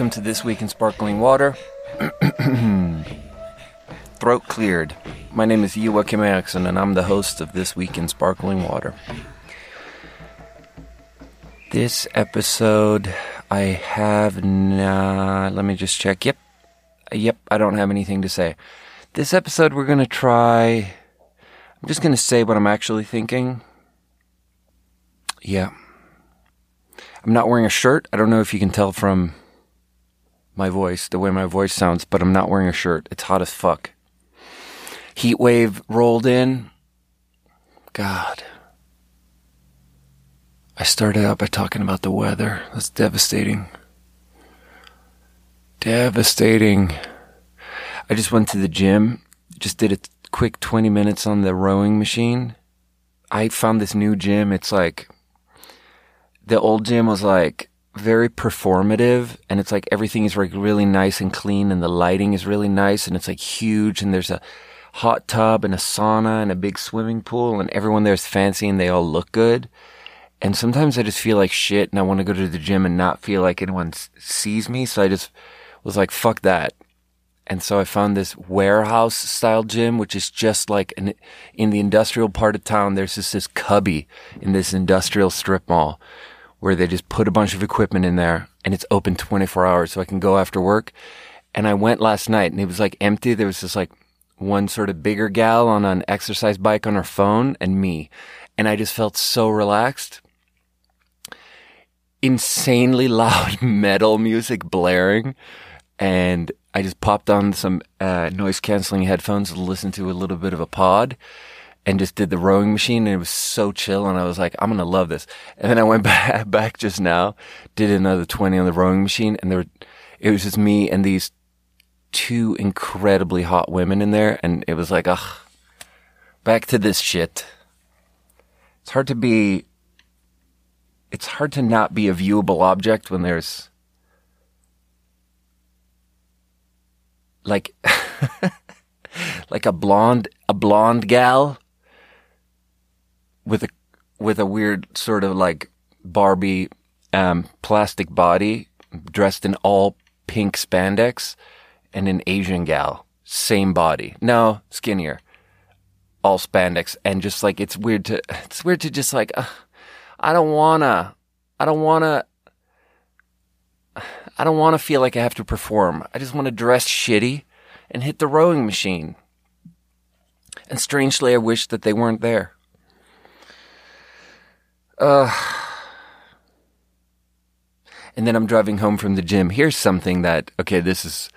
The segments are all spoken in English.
Welcome to This Week in Sparkling Water. Throat cleared. My name is Joachim Eriksson, and I'm the host of This Week in Sparkling Water. This episode, I have not. Let me just check. Yep. Yep, I don't have anything to say. This episode, we're going to try. I'm just going to say what I'm actually thinking. Yeah. I'm not wearing a shirt. I don't know if you can tell from my voice, the way my voice sounds, but I'm not wearing a shirt. It's hot as fuck. Heat wave rolled in. God. I started out by talking about the weather. That's devastating. Devastating. I just went to the gym, just did a quick 20 minutes on the rowing machine. I found this new gym. It's like, the old gym was like very performative and it's like everything is like really nice and clean and the lighting is really nice and it's like huge and there's a hot tub and a sauna and a big swimming pool and everyone there's fancy and they all look good. And sometimes I just feel like shit and I want to go to the gym and not feel like anyone sees me. So I just was like, fuck that. And so I found this warehouse style gym, which is just like an, in the industrial part of town. There's just this cubby in this industrial strip mall where they just put a bunch of equipment in there and it's open 24 hours so I can go after work. And I went last night and it was like empty. There was just like one sort of bigger gal on an exercise bike on her phone and me. And I just felt so relaxed. Insanely loud metal music blaring. And I just popped on some uh, noise canceling headphones to listen to a little bit of a pod and just did the rowing machine and it was so chill and I was like, I'm to love this. And then I went back, back just now, did another 20 on the rowing machine and there, it was just me and these two incredibly hot women in there. And it was like, ugh, back to this shit. It's hard to be, it's hard to not be a viewable object when there's like, like a blonde, a blonde gal with a with a weird sort of like Barbie um, plastic body, dressed in all pink spandex, and an Asian gal, same body, no skinnier, all spandex, and just like it's weird to it's weird to just like uh, I don't wanna, I don't wanna. I don't want to feel like I have to perform. I just want to dress shitty and hit the rowing machine. And strangely, I wish that they weren't there. Uh, and then I'm driving home from the gym. Here's something that, okay, this is,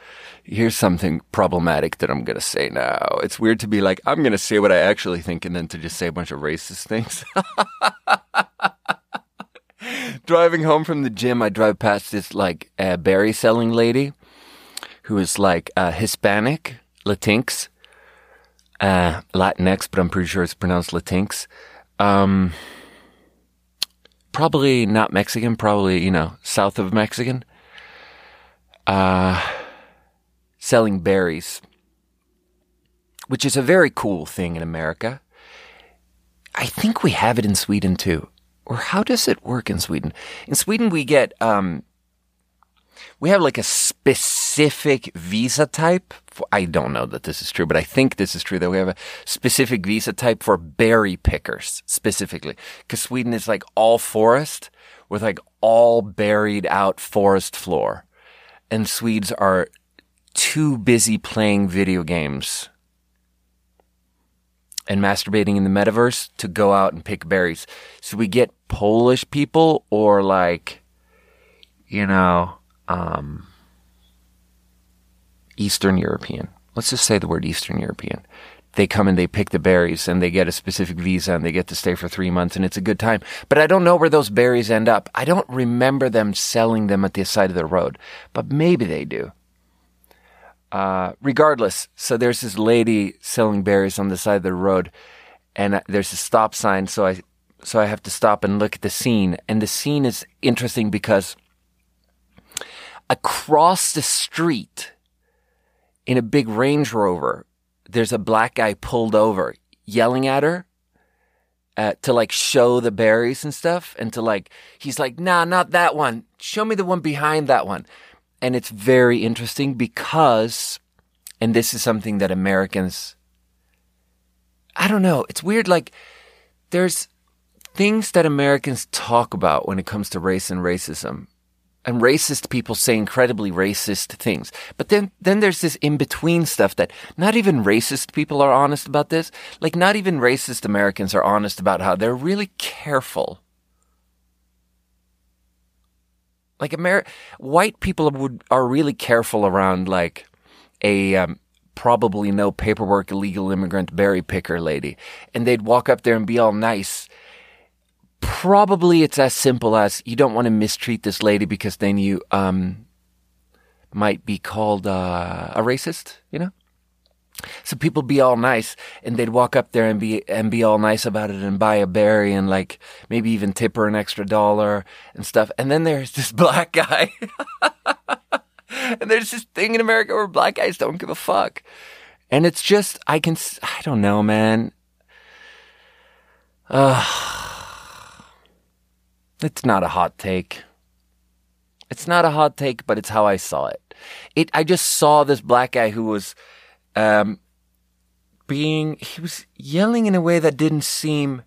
here's something problematic that I'm going to say now. It's weird to be like, I'm going to say what I actually think and then to just say a bunch of racist things. driving home from the gym, I drive past this like uh, berry selling lady who is like uh, Hispanic, Latinx, uh, Latinx, but I'm pretty sure it's pronounced Latinx. Um, probably not Mexican, probably, you know, south of Mexican, uh, selling berries, which is a very cool thing in America. I think we have it in Sweden too. Or how does it work in Sweden? In Sweden, we get, um, we have like a specific visa type. For, I don't know that this is true, but I think this is true that we have a specific visa type for berry pickers specifically. Cause Sweden is like all forest with like all buried out forest floor. And Swedes are too busy playing video games and masturbating in the metaverse to go out and pick berries. So we get Polish people or like, you know, um, Eastern European. Let's just say the word Eastern European. They come and they pick the berries and they get a specific visa and they get to stay for three months and it's a good time. But I don't know where those berries end up. I don't remember them selling them at the side of the road, but maybe they do. Uh, regardless, so there's this lady selling berries on the side of the road and there's a stop sign. So I, so I have to stop and look at the scene. And the scene is interesting because across the street in a big Range Rover, there's a black guy pulled over yelling at her uh, to like show the berries and stuff. And to like, he's like, nah, not that one. Show me the one behind that one. and it's very interesting because, and this is something that Americans, I don't know, it's weird. Like, there's things that Americans talk about when it comes to race and racism. And racist people say incredibly racist things. But then, then there's this in between stuff that not even racist people are honest about this. Like, not even racist Americans are honest about how they're really careful Like white people would are really careful around like a um, probably no paperwork illegal immigrant berry picker lady, and they'd walk up there and be all nice. Probably it's as simple as you don't want to mistreat this lady because then you um, might be called uh, a racist, you know. So people be all nice and they'd walk up there and be, and be all nice about it and buy a berry and like maybe even tip her an extra dollar and stuff. And then there's this black guy. and there's this thing in America where black guys don't give a fuck. And it's just, I can, I don't know, man. Uh, it's not a hot take. It's not a hot take, but it's how I saw it. It, I just saw this black guy who was, um, being, he was yelling in a way that didn't seem,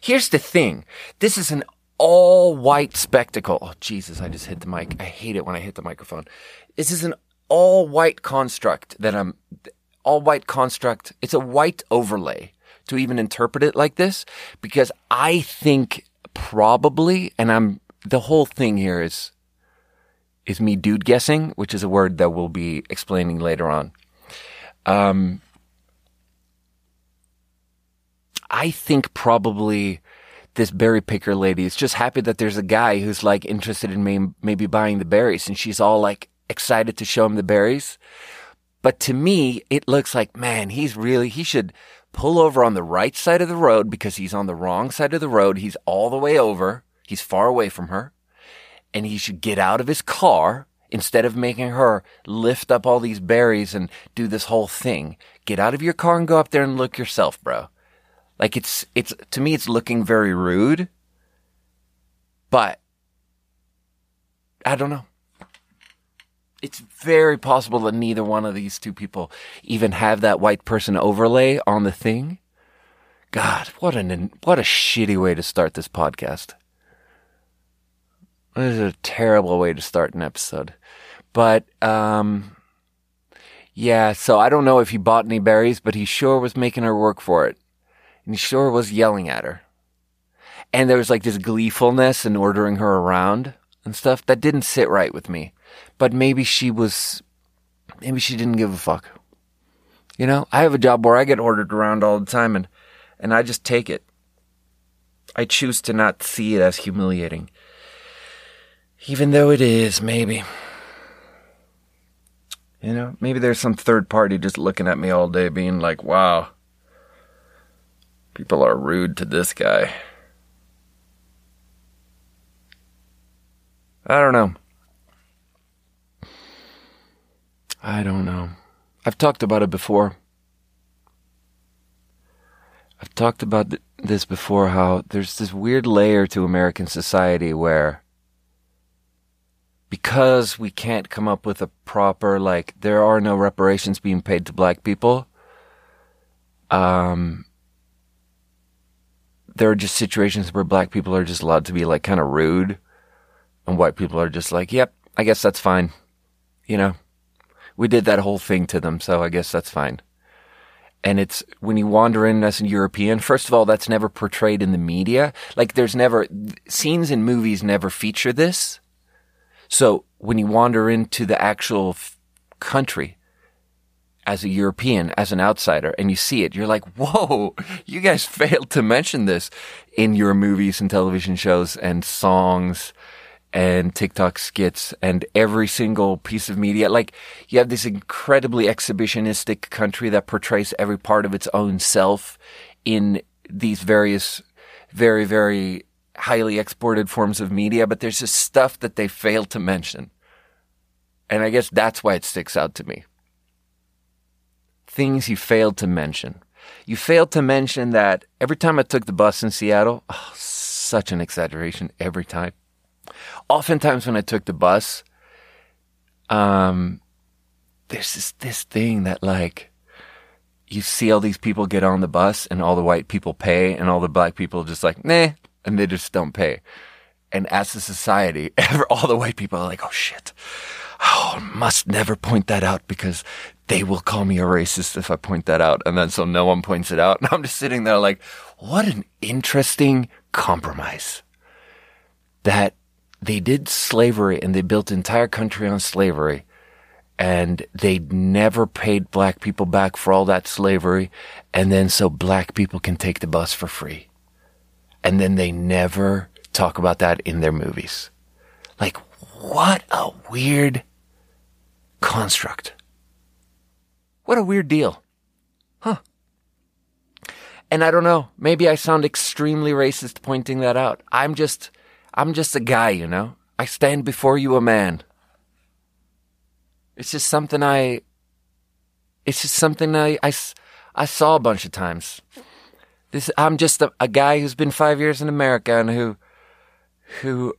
here's the thing. This is an all white spectacle. Oh, Jesus, I just hit the mic. I hate it when I hit the microphone. This is an all white construct that I'm, all white construct. It's a white overlay to even interpret it like this because I think probably, and I'm, the whole thing here is, is me dude guessing, which is a word that we'll be explaining later on. Um, I think probably this berry picker lady is just happy that there's a guy who's like interested in may- maybe buying the berries and she's all like excited to show him the berries. But to me, it looks like, man, he's really, he should pull over on the right side of the road because he's on the wrong side of the road. He's all the way over. He's far away from her and he should get out of his car Instead of making her lift up all these berries and do this whole thing, get out of your car and go up there and look yourself, bro. Like it's, it's, to me, it's looking very rude, but I don't know. It's very possible that neither one of these two people even have that white person overlay on the thing. God, what an, what a shitty way to start this podcast. This is a terrible way to start an episode. But, um, yeah, so I don't know if he bought any berries, but he sure was making her work for it. And he sure was yelling at her. And there was like this gleefulness in ordering her around and stuff that didn't sit right with me. But maybe she was, maybe she didn't give a fuck. You know, I have a job where I get ordered around all the time and, and I just take it. I choose to not see it as humiliating. Even though it is, maybe. You know, maybe there's some third party just looking at me all day being like, wow, people are rude to this guy. I don't know. I don't know. I've talked about it before. I've talked about th- this before how there's this weird layer to American society where because we can't come up with a proper like there are no reparations being paid to black people um there are just situations where black people are just allowed to be like kind of rude and white people are just like yep i guess that's fine you know we did that whole thing to them so i guess that's fine and it's when you wander in as a European, first of all, that's never portrayed in the media. Like there's never, scenes in movies never feature this. So when you wander into the actual f- country as a European, as an outsider, and you see it, you're like, whoa, you guys failed to mention this in your movies and television shows and songs and TikTok skits and every single piece of media. Like you have this incredibly exhibitionistic country that portrays every part of its own self in these various, very, very highly exported forms of media, but there's just stuff that they fail to mention. And I guess that's why it sticks out to me. Things you failed to mention. You failed to mention that every time I took the bus in Seattle, oh, such an exaggeration every time. Oftentimes when I took the bus, um, there's this this thing that like you see all these people get on the bus and all the white people pay and all the black people just like nah and they just don't pay. And as a society, all the white people are like, oh shit, oh, must never point that out because they will call me a racist if I point that out. And then so no one points it out. And I'm just sitting there like, what an interesting compromise that they did slavery and they built entire country on slavery and they never paid black people back for all that slavery. And then so black people can take the bus for free. And then they never talk about that in their movies. Like, what a weird construct. What a weird deal. Huh. And I don't know, maybe I sound extremely racist pointing that out. I'm just, I'm just a guy, you know? I stand before you a man. It's just something I, it's just something I, I, I saw a bunch of times. This, I'm just a, a guy who's been five years in America and who, who,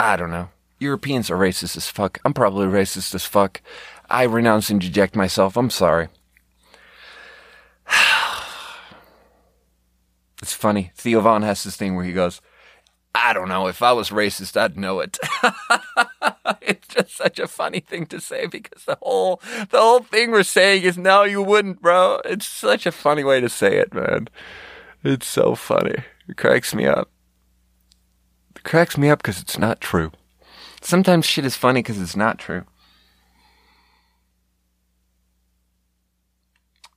I don't know. Europeans are racist as fuck. I'm probably racist as fuck. I renounce and eject myself. I'm sorry. it's funny. Theo Von has this thing where he goes, I don't know. If I was racist, I'd know it. it's just such a funny thing to say because the whole the whole thing we're saying is no, you wouldn't, bro. It's such a funny way to say it, man. It's so funny. It cracks me up. It cracks me up because it's not true. Sometimes shit is funny because it's not true.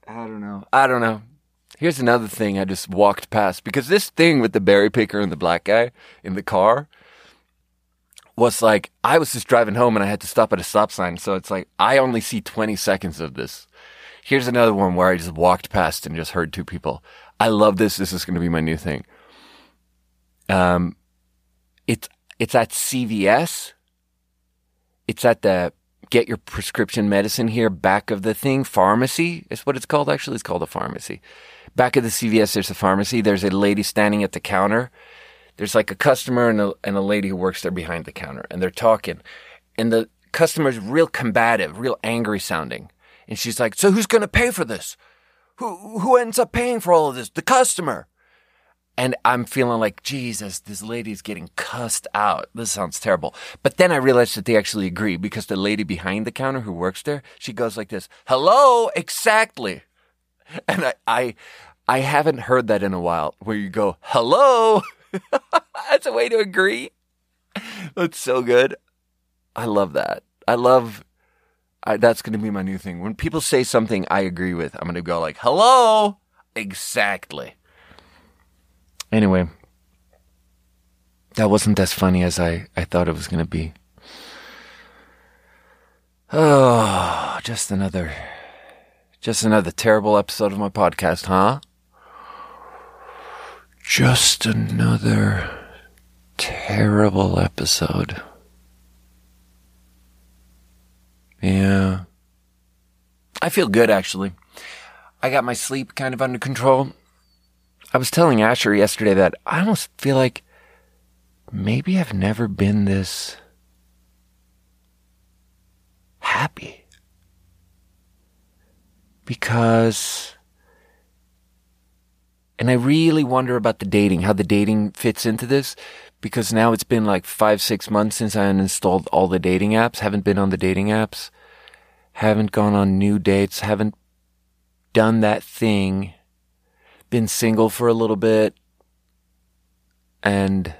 I don't know. I don't know. Here's another thing I just walked past because this thing with the berry picker and the black guy in the car was like I was just driving home and I had to stop at a stop sign. So it's like I only see 20 seconds of this. Here's another one where I just walked past and just heard two people. I love this. This is going to be my new thing. Um, it's it's at CVS. It's at the get your prescription medicine here back of the thing pharmacy is what it's called. Actually, it's called a pharmacy. Back at the CVS, there's a pharmacy. There's a lady standing at the counter. There's like a customer and a, and a lady who works there behind the counter, and they're talking. And the customer's real combative, real angry sounding. And she's like, So who's going to pay for this? Who, who ends up paying for all of this? The customer. And I'm feeling like, Jesus, this lady's getting cussed out. This sounds terrible. But then I realized that they actually agree because the lady behind the counter who works there, she goes like this, hello, exactly. And I, I, I haven't heard that in a while where you go, hello. That's a way to agree. That's so good. I love that. I love I, that's going to be my new thing. When people say something I agree with, I'm going to go like, "Hello." Exactly. Anyway, that wasn't as funny as I, I thought it was going to be. Oh, just another, just another terrible episode of my podcast, huh? Just another terrible episode. Yeah. I feel good actually. I got my sleep kind of under control. I was telling Asher yesterday that I almost feel like maybe I've never been this happy. Because, and I really wonder about the dating, how the dating fits into this, because now it's been like five, six months since I uninstalled all the dating apps, haven't been on the dating apps, haven't gone on new dates, haven't done that thing been single for a little bit and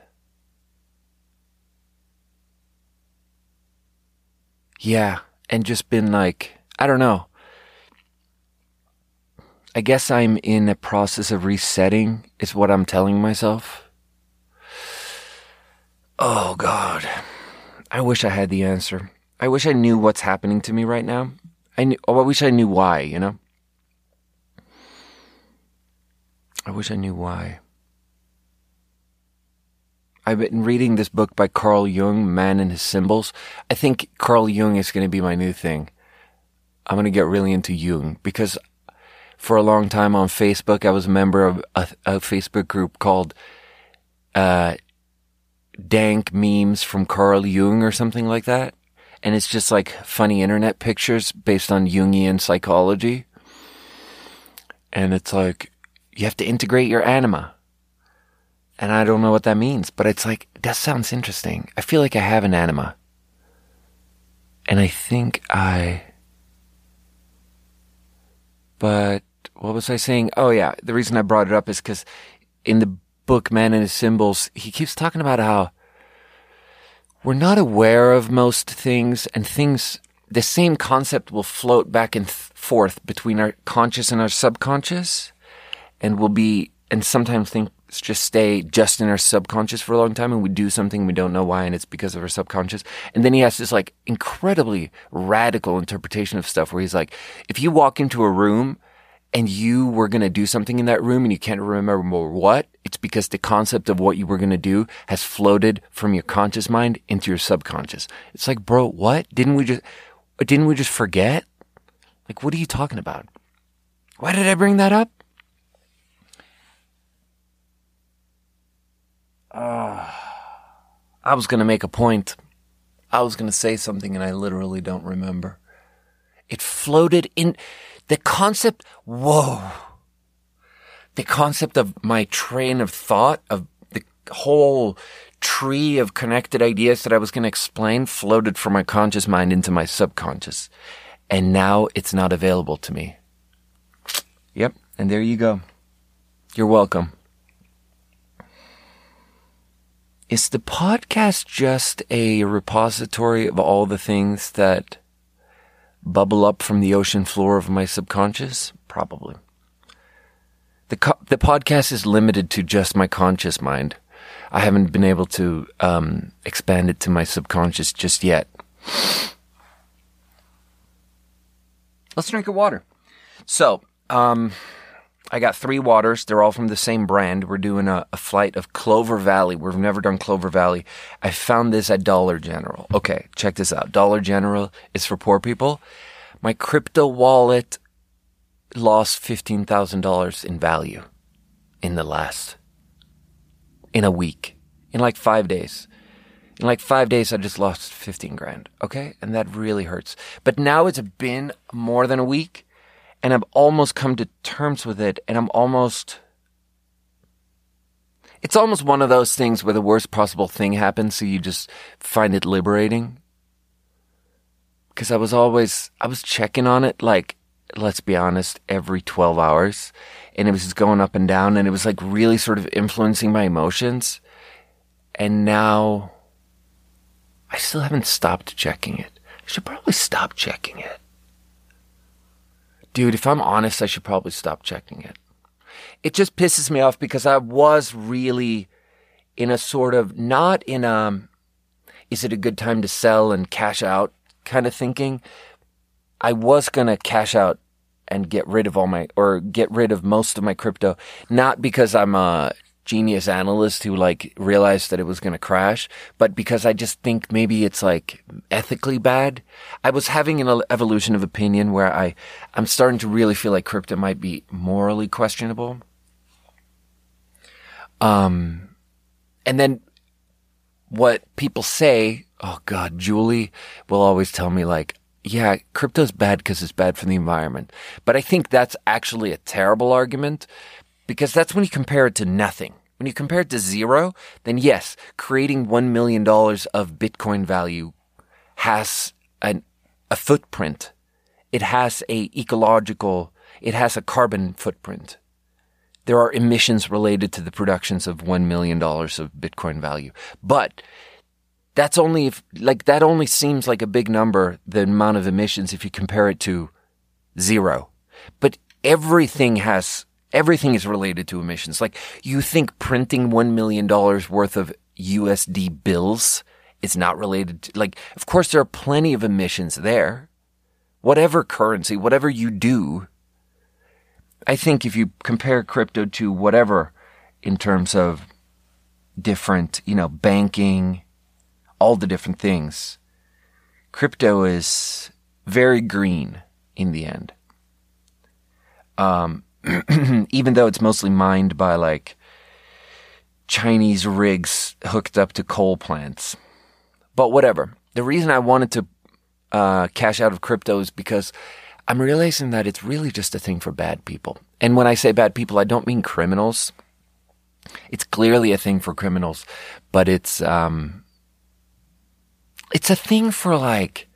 yeah, and just been like, I don't know. I guess I'm in a process of resetting, is what I'm telling myself. Oh, God. I wish I had the answer. I wish I knew what's happening to me right now. I, knew, oh, I wish I knew why, you know? I wish I knew why. I've been reading this book by Carl Jung, Man and His Symbols. I think Carl Jung is going to be my new thing. I'm going to get really into Jung because for a long time on Facebook, I was a member of a, a Facebook group called uh, Dank Memes from Carl Jung or something like that. and it's just like funny internet pictures based on Jungian psychology. And it's like, you have to integrate your anima. And I don't know what that means, but it's like, that sounds interesting. I feel like I have an anima. And I think I. But what was I saying? Oh, yeah. The reason I brought it up is because in the book, Man and His Symbols, he keeps talking about how we're not aware of most things and things, the same concept will float back and forth between our conscious and our subconscious and will be, and sometimes things just stay just in our subconscious for a long time and we do something we don't know why and it's because of our subconscious. And then he has this like incredibly radical interpretation of stuff where he's like, if you walk into a room and you were going to do something in that room and you can't remember what, it's because the concept of what you were going to do has floated from your conscious mind into your subconscious. It's like, bro, what? Didn't we just, didn't we just forget? Like, what are you talking about? Why did I bring that up? Uh, I was going to make a point. I was going to say something and I literally don't remember. It floated in the concept, whoa. The concept of my train of thought, of the whole tree of connected ideas that I was going to explain floated from my conscious mind into my subconscious. And now it's not available to me. Yep. And there you go. You're welcome. Is the podcast just a repository of all the things that bubble up from the ocean floor of my subconscious? Probably. The, co- the podcast is limited to just my conscious mind. I haven't been able to um, expand it to my subconscious just yet. Let's drink a water. So, um, I got three waters. They're all from the same brand. We're doing a, a, flight of Clover Valley. We've never done Clover Valley. I found this at Dollar General. Okay, check this out. Dollar General is for poor people. My crypto wallet lost $15,000 in value in the last, in a week, in like five days. In like five days, I just lost 15 grand. Okay. And that really hurts. But now it's been more than a week and I've almost come to terms with it and I'm almost it's almost one of those things where the worst possible thing happens so you just find it liberating because I was always I was checking on it like let's be honest every 12 hours and it was just going up and down and it was like really sort of influencing my emotions and now I still haven't stopped checking it. I should probably stop checking it. Dude, if I'm honest, I should probably stop checking it. It just pisses me off because I was really in a sort of, not in a, is it a good time to sell and cash out kind of thinking. I was going to cash out and get rid of all my, or get rid of most of my crypto, not because I'm a genius analyst who like realized that it was going to crash, but because I just think maybe it's like ethically bad. I was having an evolution of opinion where I, I'm starting to really feel like crypto might be morally questionable. Um, and then what people say, oh God, Julie will always tell me like, yeah, crypto's bad because it's bad for the environment. But I think that's actually a terrible argument because that's when you compare it to nothing. When you compare it to zero, then yes, creating $1 million of Bitcoin value has an, a footprint. It has a ecological, it has a carbon footprint. There are emissions related to the productions of $1 million of Bitcoin value. But that's only if, like, that only seems like a big number, the amount of emissions, if you compare it to zero. But everything has Everything is related to emissions. Like you think printing $1 million worth of USD bills is not related to, like, of course there are plenty of emissions there. Whatever currency, whatever you do, I think if you compare crypto to whatever in terms of different, you know, banking, all the different things, crypto is very green in the end. Um, even though it's mostly mined by like Chinese rigs hooked up to coal plants. But whatever. The reason I wanted to uh, cash out of crypto is because I'm realizing that it's really just a thing for bad people. And when I say bad people, I don't mean criminals. It's clearly a thing for criminals, but it's um, it's a thing for like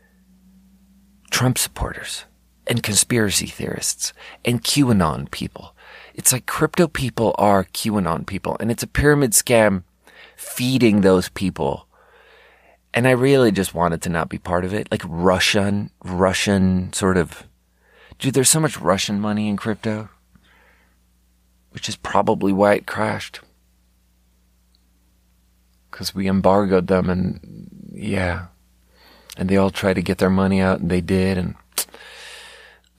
Trump supporters and conspiracy theorists and QAnon people. It's like crypto people are QAnon people, and it's a pyramid scam feeding those people. And I really just wanted to not be part of it. Like Russian, Russian sort of. Dude, there's so much Russian money in crypto, which is probably why it crashed. Because we embargoed them, and yeah. And they all tried to get their money out, and they did, and.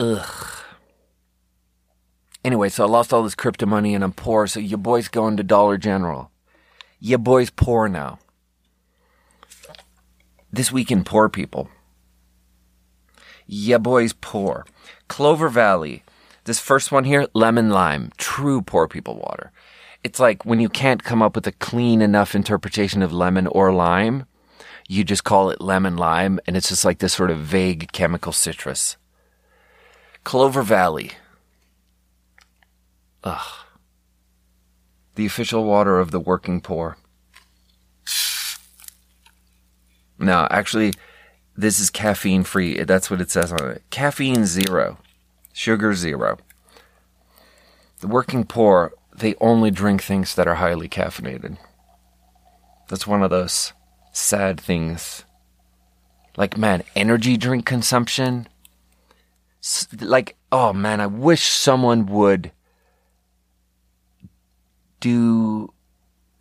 Ugh. Anyway, so I lost all this crypto money and I'm poor, so your boy's going to Dollar General. Your boy's poor now. This week in Poor People. Your boy's poor. Clover Valley. This first one here, lemon lime. True poor people water. It's like when you can't come up with a clean enough interpretation of lemon or lime, you just call it lemon lime, and it's just like this sort of vague chemical citrus. Clover Valley. Ugh. The official water of the working poor. No, actually, this is caffeine free. That's what it says on it. Caffeine zero, sugar zero. The working poor, they only drink things that are highly caffeinated. That's one of those sad things. Like, man, energy drink consumption. Like, oh man, I wish someone would do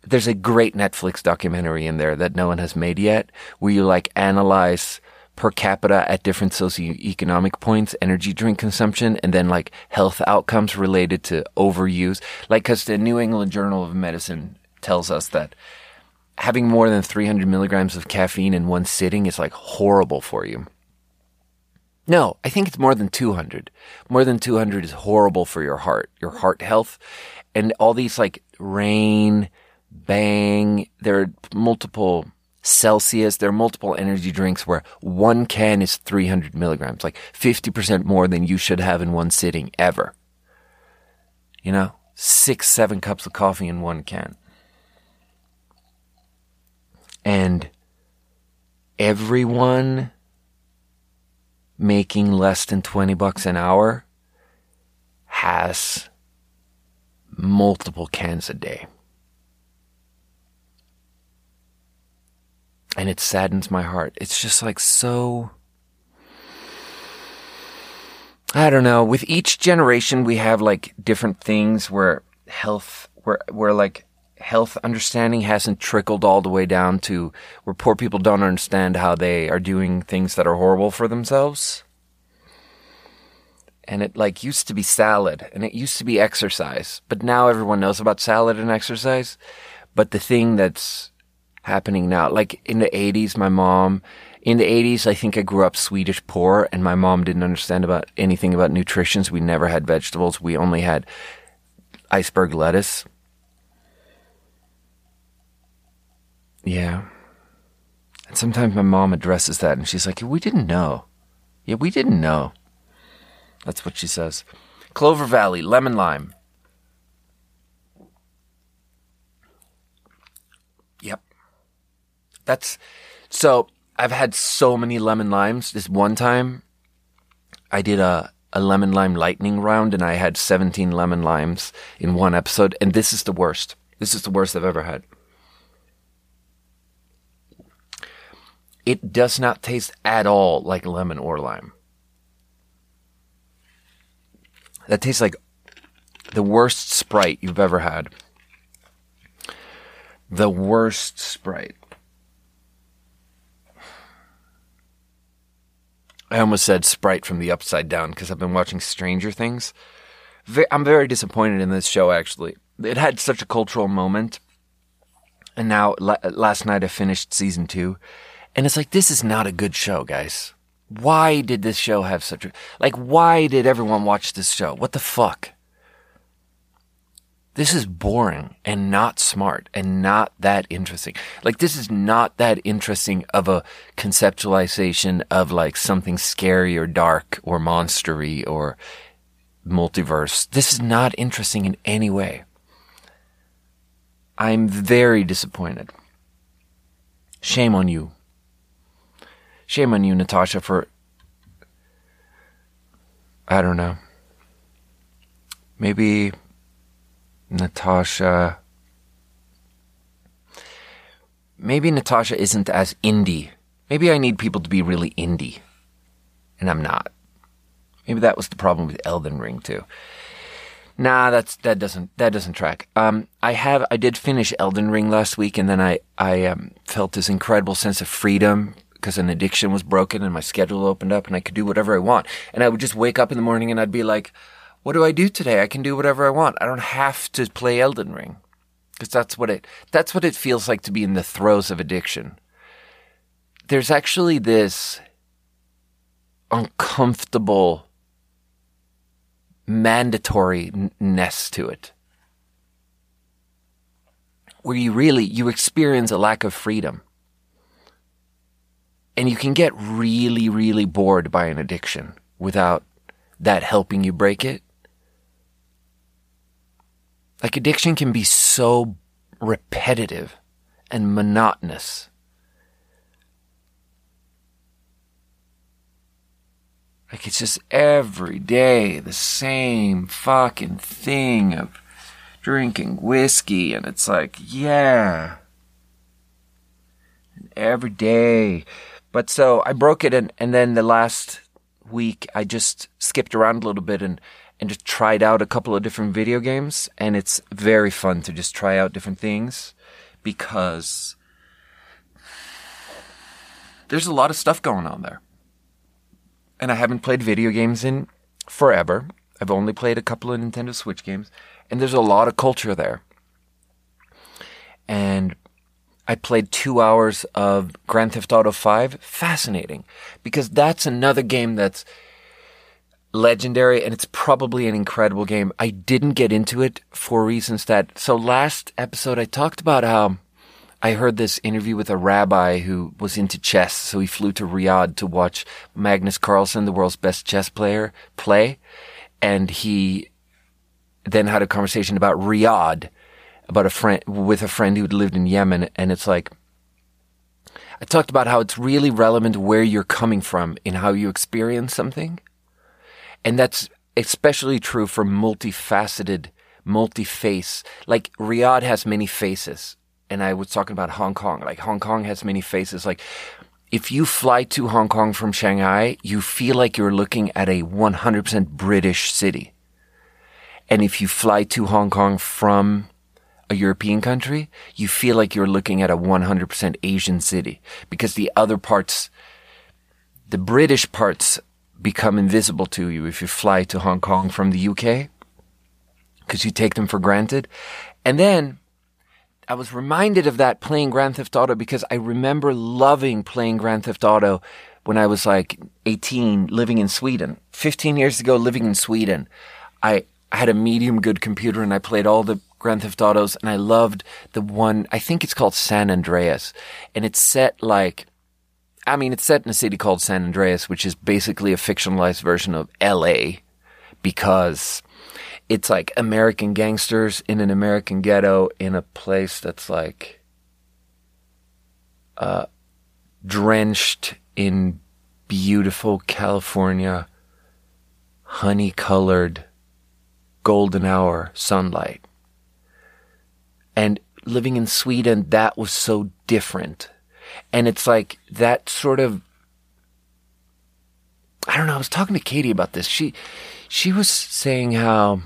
there's a great Netflix documentary in there that no one has made yet where you like analyze per capita at different socioeconomic points energy drink consumption and then like health outcomes related to overuse. Like because the new england journal of medicine tells us that having more than 300 milligrams of caffeine in one sitting is like horrible for you no, I think it's more than 200. More than 200 is horrible for your heart, your heart health. And all these like Reign, bang. There are multiple Celsius. There are multiple energy drinks where one can is 300 milligrams, like 50% more than you should have in one sitting ever. You know, six, seven cups of coffee in one can. And everyone making less than 20 bucks an hour has multiple cans a day. And it saddens my heart. It's just like so. I don't know. With each generation, we have like different things where health, where, where like health understanding hasn't trickled all the way down to where poor people don't understand how they are doing things that are horrible for themselves. And it like used to be salad and it used to be exercise but now everyone knows about salad and exercise. But the thing that's happening now like in the 80s my mom in the 80s i think i grew up swedish poor and my mom didn't understand about anything about nutrition. We never had vegetables. We only had iceberg lettuce yeah and sometimes my mom addresses that and she's like we didn't know yeah we didn't know that's what she says. Clover Valley, lemon lime. Yep. That's so I've had so many lemon limes. This one time I did a, a lemon lime lightning round and I had 17 lemon limes in one episode. And this is the worst. This is the worst I've ever had. It does not taste at all like lemon or lime. That tastes like the worst Sprite you've ever had. The worst Sprite. I almost said Sprite from the Upside Down because I've been watching Stranger Things. I'm very disappointed in this show, actually. It had such a cultural moment. And now, last night I finished season two. And it's like, this is not a good show, guys why did this show have such a like why did everyone watch this show what the fuck this is boring and not smart and not that interesting. Like this is not that interesting of a conceptualization of like something scary or dark or monstery or multiverse. This is not interesting in any way. I'm very disappointed. Shame on you. Shame on you, Natasha, for I don't know. Maybe Natasha. Maybe Natasha isn't as indie. Maybe I need people to be really indie. And I'm not. Maybe that was the problem with Elden Ring too. Nah, that's that doesn't that doesn't track. Um, I have I did finish Elden Ring last week, and then I I um, felt this incredible sense of freedom because an addiction was broken, and my schedule opened up, and I could do whatever I want. And I would just wake up in the morning, and I'd be like, what do I do today? I can do whatever I want. I don't have to play Elden Ring. Because that's what it that's what it feels like to be in the throes of addiction. There's actually this uncomfortable mandatoriness to it. Where you really you experience a lack of freedom. And you can get really, really bored by an addiction without that helping you break it. Like addiction can be so repetitive and monotonous. Like it's just every day the same fucking thing of drinking whiskey and it's like, yeah. And every day. But so I broke it and, and then the last week I just skipped around a little bit and and just tried out a couple of different video games. And it's very fun to just try out different things because there's a lot of stuff going on there. And I haven't played video games in forever. I've only played a couple of Nintendo Switch games, and there's a lot of culture there. And I played two hours of Grand Theft Auto 5. Fascinating. Because that's another game that's legendary and it's probably an incredible game. I didn't get into it for reasons that, so last episode I talked about how I heard this interview with a rabbi who was into chess. So he flew to Riyadh to watch Magnus Carlsen, the world's best chess player, play. And he then had a conversation about Riyadh, about a friend, with a friend who'd lived in Yemen. And it's like, I talked about how it's really relevant where you're coming from in how you experience something. And that's especially true for multifaceted, multi-face. Like Riyadh has many faces. And I was talking about Hong Kong. Like Hong Kong has many faces. Like if you fly to Hong Kong from Shanghai, you feel like you're looking at a 100% British city. And if you fly to Hong Kong from a European country, you feel like you're looking at a 100% Asian city because the other parts, the British parts become invisible to you if you fly to Hong Kong from the UK because you take them for granted. And then I was reminded of that playing Grand Theft Auto because I remember loving playing Grand Theft Auto when I was like 18 living in Sweden. 15 years ago living in Sweden, I, had a medium good computer and I played all the Grand Theft Autos and I loved the one, I think it's called San Andreas and it's set like I mean, it's set in a city called San Andreas, which is basically a fictionalized version of LA because it's like American gangsters in an American ghetto in a place that's like uh, drenched in beautiful California, honey colored, golden hour sunlight. And living in Sweden, that was so different and it's like that sort of, I don't know. I was talking to Katie about this. She, she was saying how,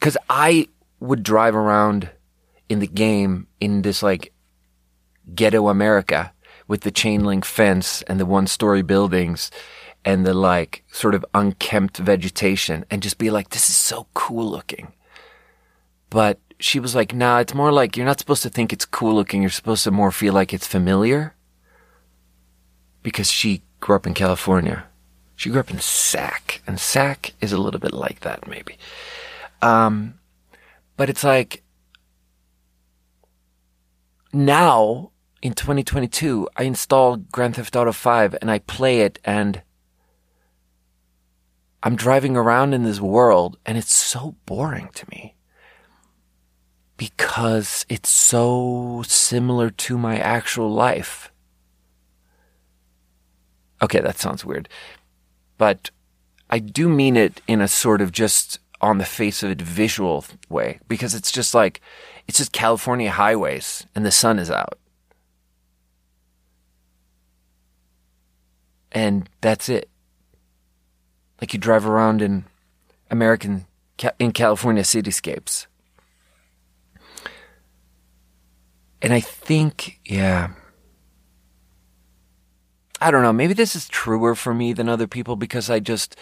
cause I would drive around in the game in this like ghetto America with the chain link fence and the one story buildings and the like sort of unkempt vegetation and just be like, this is so cool looking. But she was like, nah, it's more like you're not supposed to think it's cool looking. You're supposed to more feel like it's familiar. Because she grew up in California. She grew up in Sac, and Sac is a little bit like that, maybe. Um, but it's like now in 2022, I install Grand Theft Auto 5 and I play it and I'm driving around in this world and it's so boring to me because it's so similar to my actual life. Okay, that sounds weird. But I do mean it in a sort of just on the face of it visual way because it's just like it's just California highways and the sun is out. And that's it. Like you drive around in American in California cityscapes. And I think, yeah. I don't know, maybe this is truer for me than other people because I just,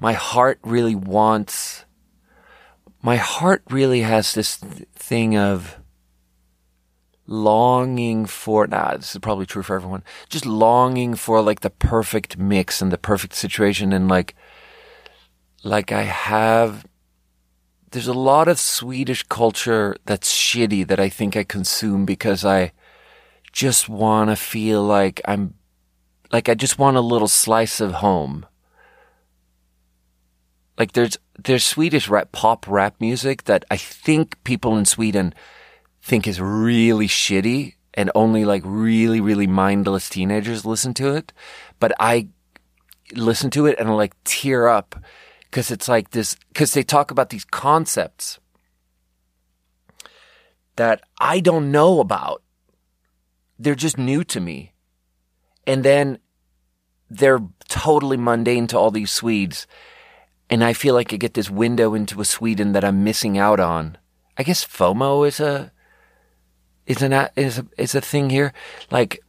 my heart really wants, my heart really has this thing of longing for, nah, this is probably true for everyone, just longing for like the perfect mix and the perfect situation and like, like I have there's a lot of Swedish culture that's shitty that I think I consume because I just want to feel like I'm, like I just want a little slice of home. Like there's, there's Swedish rap, pop rap music that I think people in Sweden think is really shitty and only like really, really mindless teenagers listen to it. But I listen to it and I like tear up because it's like this, because they talk about these concepts that I don't know about. They're just new to me. And then they're totally mundane to all these Swedes. And I feel like I get this window into a Sweden that I'm missing out on. I guess FOMO is a, is an, is a, is a thing here. Like,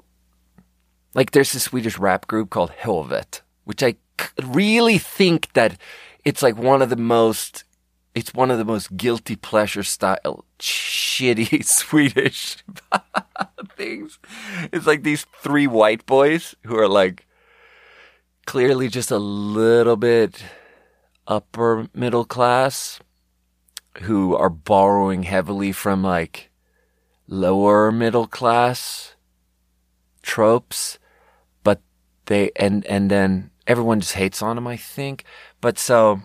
like there's this Swedish rap group called Hov1, which I really think that it's like one of the most it's one of the most guilty pleasure style shitty Swedish things. It's like these three white boys who are like clearly just a little bit upper middle class who are borrowing heavily from like lower middle class tropes but they and and then everyone just hates on them I think but so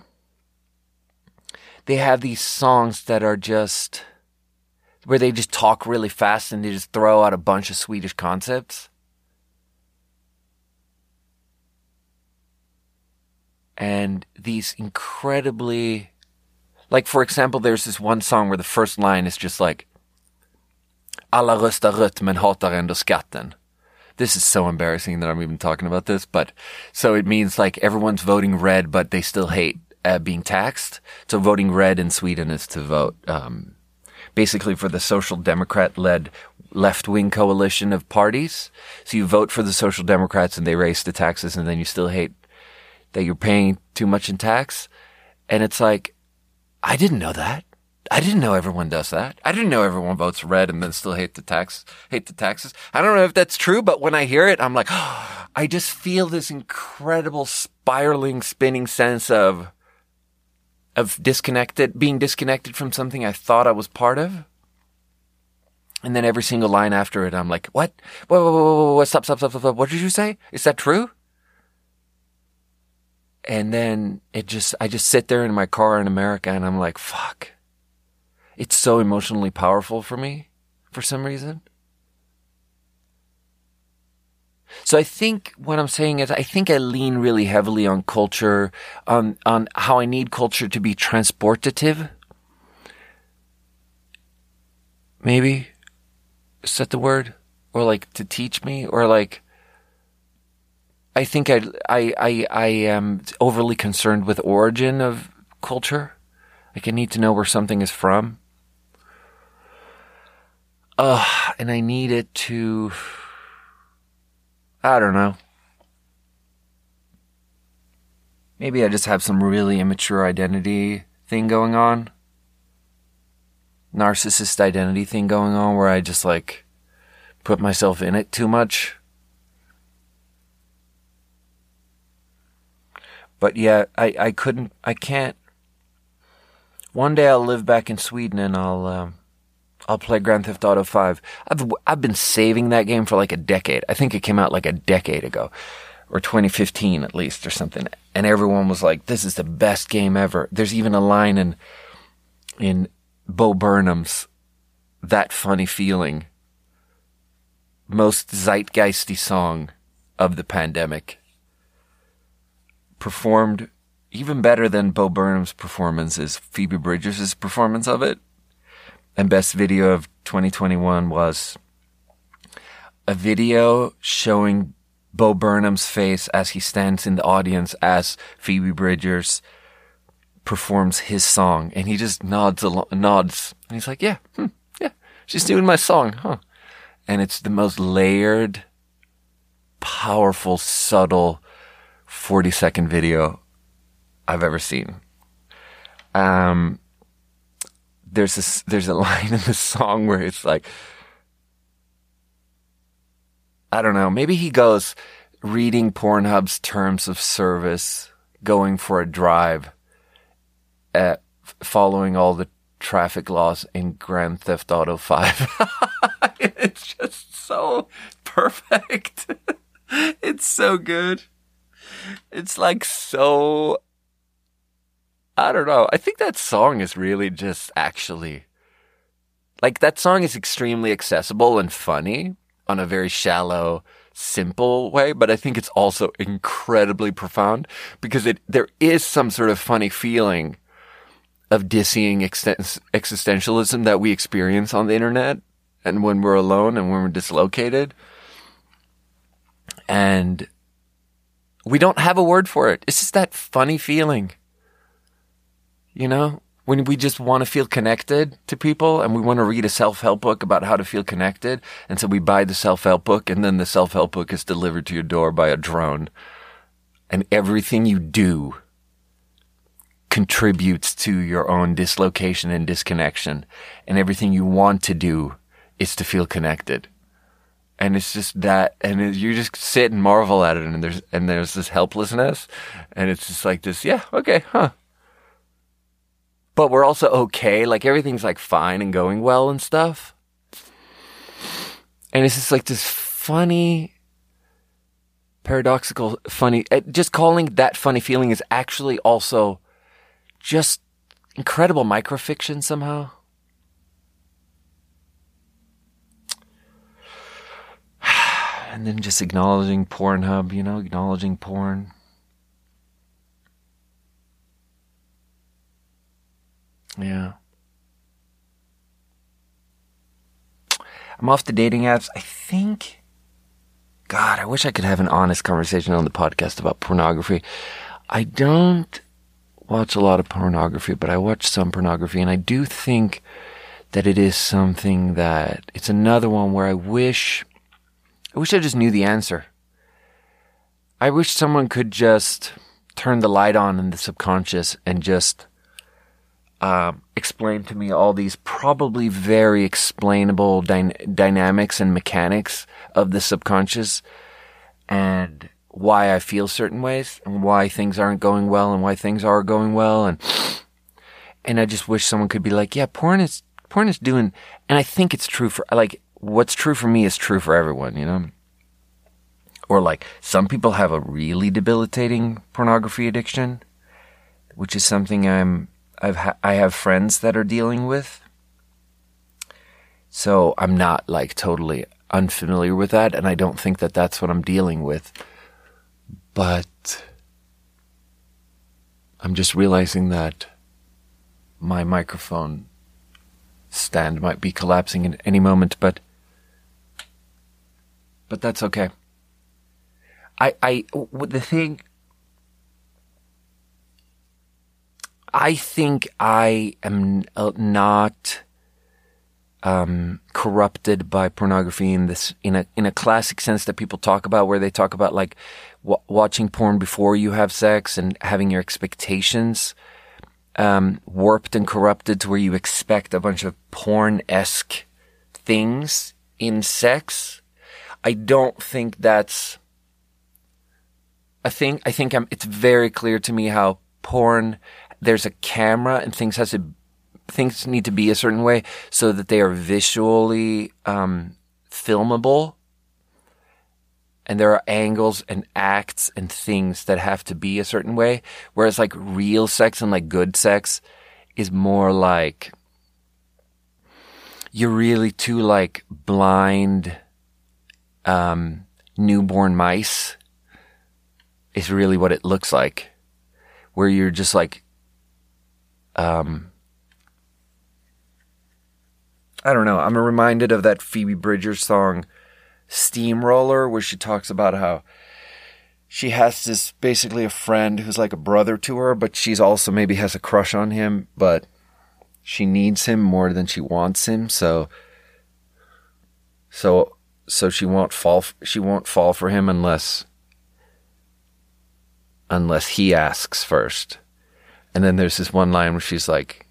they have these songs that are just where they just talk really fast and they just throw out a bunch of Swedish concepts. And these incredibly, like for example, there's this one song where the first line is just like, Alla röstar rött men hatar ändå skatten this is so embarrassing that I'm even talking about this, but so it means like everyone's voting red, but they still hate uh, being taxed. So voting red in Sweden is to vote, um, basically for the social democrat led left wing coalition of parties. So you vote for the social democrats and they raise the taxes and then you still hate that you're paying too much in tax. And it's like, I didn't know that. I didn't know everyone does that. I didn't know everyone votes red and then still hate the tax, hate the taxes. I don't know if that's true, but when I hear it, I'm like, oh, I just feel this incredible spiraling, spinning sense of, of disconnected, being disconnected from something I thought I was part of. And then every single line after it, I'm like, what? Whoa, whoa, whoa, whoa, stop, stop, stop, stop, stop. What did you say? Is that true? And then it just, I just sit there in my car in America and I'm like, fuck it's so emotionally powerful for me for some reason. So I think what I'm saying is I think I lean really heavily on culture, on, on how I need culture to be transportative. Maybe. That the word? Or like to teach me? Or like, I think I, I, I, I am overly concerned with origin of culture. Like I need to know where something is from. Ugh, and I need it to. I don't know. Maybe I just have some really immature identity thing going on. Narcissist identity thing going on where I just like put myself in it too much. But yeah, I, I couldn't, I can't one day I'll live back in Sweden and I'll um, I'll play Grand Theft Auto 5. I've I've been saving that game for like a decade. I think it came out like a decade ago or 2015 at least or something. And everyone was like, "This is the best game ever." There's even a line in in Bo Burnham's "That Funny Feeling," most zeitgeisty song of the pandemic, performed even better than Bo Burnham's performance is Phoebe Bridgers' performance of it. And best video of 2021 was a video showing Bo Burnham's face as he stands in the audience as Phoebe Bridgers performs his song, and he just nods nods, and he's like, "Yeah, hmm, yeah, she's doing my song, huh?" And it's the most layered, powerful, subtle, forty-second video I've ever seen. Um, there's this, there's a line in the song where it's like, I don't know, maybe he goes reading Pornhub's terms of service, going for a drive, eh, at following all the traffic laws in Grand Theft Auto 5. it's just so perfect. it's so good. It's like so. I don't know. I think that song is really just actually. Like, that song is extremely accessible and funny on a very shallow, simple way, but I think it's also incredibly profound because it, there is some sort of funny feeling of dizzying existentialism that we experience on the internet and when we're alone and when we're dislocated. And we don't have a word for it. It's just that funny feeling. You know, when we just want to feel connected to people and we want to read a self-help book about how to feel connected. And so we buy the self-help book and then the self-help book is delivered to your door by a drone. And everything you do contributes to your own dislocation and disconnection. And everything you want to do is to feel connected. And it's just that, and you just sit and marvel at it, and there's and there's this helplessness, and it's just like this, yeah, okay, huh. But we're also okay, like everything's like fine and going well and stuff. And it's just like this funny, paradoxical, funny. Eh, just calling that funny feeling is actually also just incredible microfiction somehow. And then just acknowledging Pornhub, you know, acknowledging porn. Yeah. I'm off the dating apps. I think. God, I wish I could have an honest conversation on the podcast about pornography. I don't watch a lot of pornography, but I watch some pornography, and I do think that it is something that it's another one where I wish, I wish I just knew the answer. I wish someone could just turn the light on in the subconscious and just Um, explain to me all these probably very explainable dy- dynamics and mechanics of the subconscious and why I feel certain ways and why things aren't going well and why things are going well and and I just wish someone could be like, yeah, porn is porn is doing and I think it's true for like what's true for me is true for everyone, you know? Or like some people have a really debilitating pornography addiction, which is something I'm I've ha- I have friends that are dealing with. So I'm not like totally unfamiliar with that and I don't think that that's what I'm dealing with. But I'm just realizing that my microphone stand might be collapsing at any moment, but but that's okay. I I the thing I think I am not um, corrupted by pornography in this in a in a classic sense that people talk about, where they talk about like w- watching porn before you have sex and having your expectations um, warped and corrupted to where you expect a bunch of porn esque things in sex. I don't think that's. I think I think I'm, it's very clear to me how porn there's a camera and things has to things need to be a certain way so that they are visually um, filmable. And there are angles and acts and things that have to be a certain way. Whereas like real sex and like good sex is more like you're really too like blind um, newborn mice is really what it looks like where you're just like um I don't know. I'm reminded of that Phoebe Bridgers song Steamroller where she talks about how she has this basically a friend who's like a brother to her, but she's also maybe has a crush on him, but she needs him more than she wants him, so so so she won't fall she won't fall for him unless unless he asks first. And then there's this one line where she's like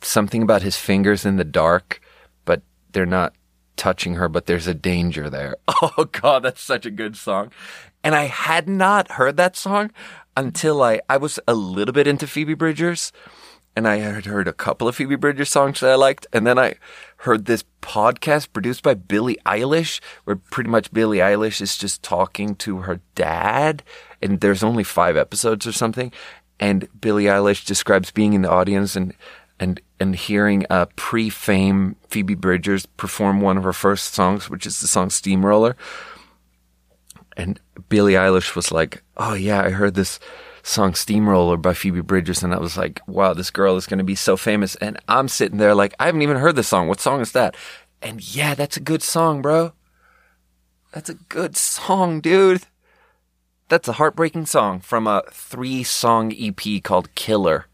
something about his fingers in the dark, but they're not touching her, but there's a danger there. Oh god, that's such a good song. And I had not heard that song until I I was a little bit into Phoebe Bridgers and I had heard a couple of Phoebe Bridgers songs that I liked, and then I heard this podcast produced by Billie Eilish, where pretty much Billie Eilish is just talking to her dad, and there's only five episodes or something, and Billie Eilish describes being in the audience and and and hearing a pre-fame Phoebe Bridgers perform one of her first songs, which is the song Steamroller, and Billie Eilish was like, "Oh yeah, I heard this." song Steamroller by Phoebe Bridgers, and I was like, wow, this girl is going to be so famous. And I'm sitting there like, I haven't even heard the song. What song is that? And yeah, that's a good song, bro. That's a good song, dude. That's a heartbreaking song from a three song EP called Killer,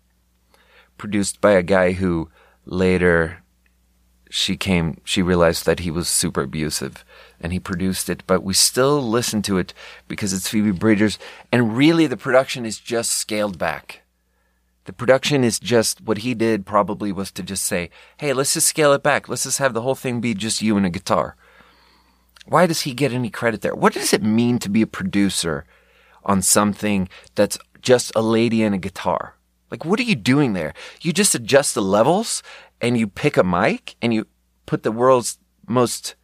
produced by a guy who later she came, she realized that he was super abusive and he produced it, but we still listen to it because it's Phoebe Bridgers. And really, the production is just scaled back. The production is just what he did probably was to just say, hey, let's just scale it back. Let's just have the whole thing be just you and a guitar. Why does he get any credit there? What does it mean to be a producer on something that's just a lady and a guitar? Like, what are you doing there? You just adjust the levels and you pick a mic and you put the world's most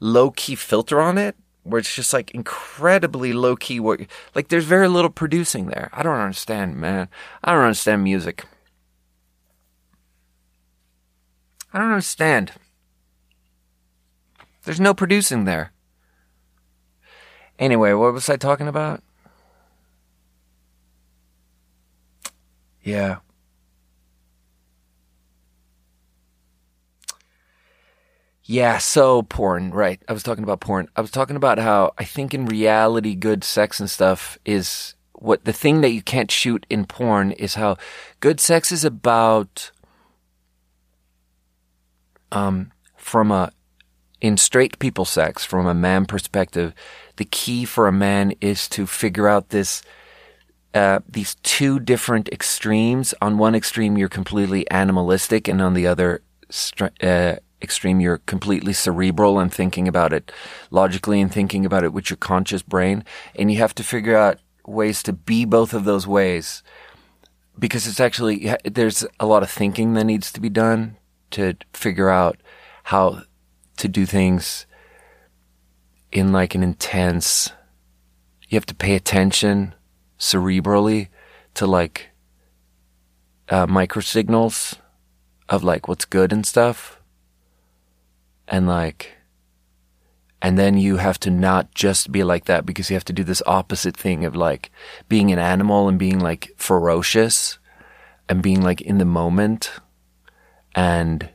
low key filter on it where it's just like incredibly low key what like there's very little producing there. I don't understand, man. I don't understand music. I don't understand. There's no producing there. Anyway, what was I talking about? Yeah. Yeah, so porn, right. I was talking about porn. I was talking about how I think in reality, good sex and stuff is what the thing that you can't shoot in porn is how good sex is about, um, from a, in straight people sex, from a man perspective, the key for a man is to figure out this, uh, these two different extremes. On one extreme, you're completely animalistic, and on the other, uh, extreme, you're completely cerebral and thinking about it logically and thinking about it with your conscious brain. And you have to figure out ways to be both of those ways because it's actually, there's a lot of thinking that needs to be done to figure out how to do things in like an intense, you have to pay attention cerebrally to like, uh, microsignals of like what's good and stuff and like and then you have to not just be like that because you have to do this opposite thing of like being an animal and being like ferocious and being like in the moment and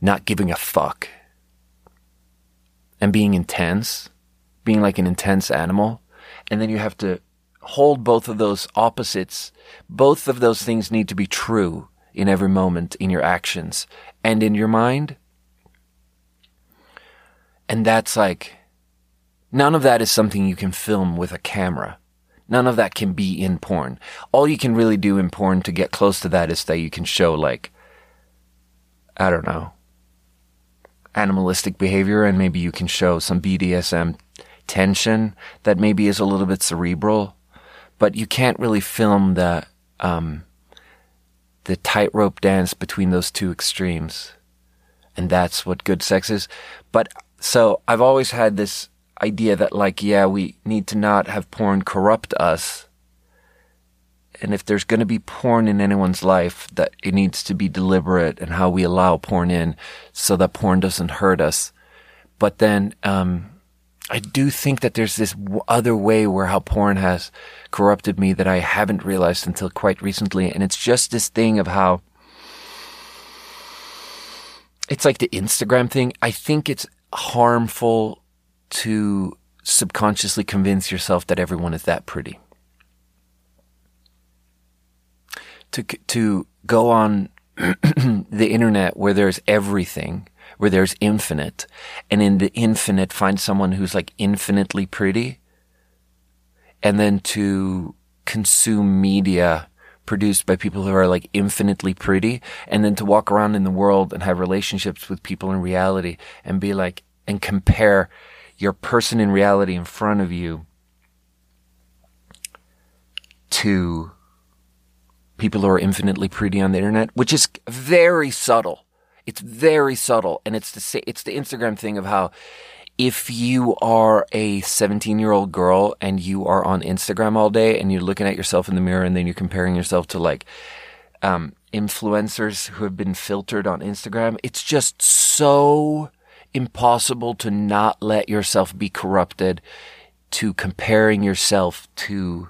not giving a fuck and being intense, being like an intense animal. And then you have to hold both of those opposites. Both of those things need to be true in every moment in your actions and in your mind and that's like, none of that is something you can film with a camera. None of that can be in porn. All you can really do in porn to get close to that is that you can show like, I don't know, animalistic behavior and maybe you can show some BDSM tension that maybe is a little bit cerebral, but you can't really film the, um, the tightrope dance between those two extremes. And that's what good sex is. But so I've always had this idea that like, yeah, we need to not have porn corrupt us. And if there's going to be porn in anyone's life, that it needs to be deliberate and how we allow porn in so that porn doesn't hurt us. But then, um, I do think that there's this other way where how porn has corrupted me that I haven't realized until quite recently. And it's just this thing of how it's like the Instagram thing. I think it's harmful to subconsciously convince yourself that everyone is that pretty. To, to go on the internet where there's everything, where there's infinite, and in the infinite find someone who's like infinitely pretty, and then to consume media produced by people who are like infinitely pretty. And then to walk around in the world and have relationships with people in reality and be like and compare your person in reality in front of you to people who are infinitely pretty on the internet, which is very subtle. It's very subtle. And it's the, it's the Instagram thing of how if you are a 17 year old girl and you are on Instagram all day and you're looking at yourself in the mirror and then you're comparing yourself to like, um, influencers who have been filtered on Instagram, it's just so impossible to not let yourself be corrupted to comparing yourself to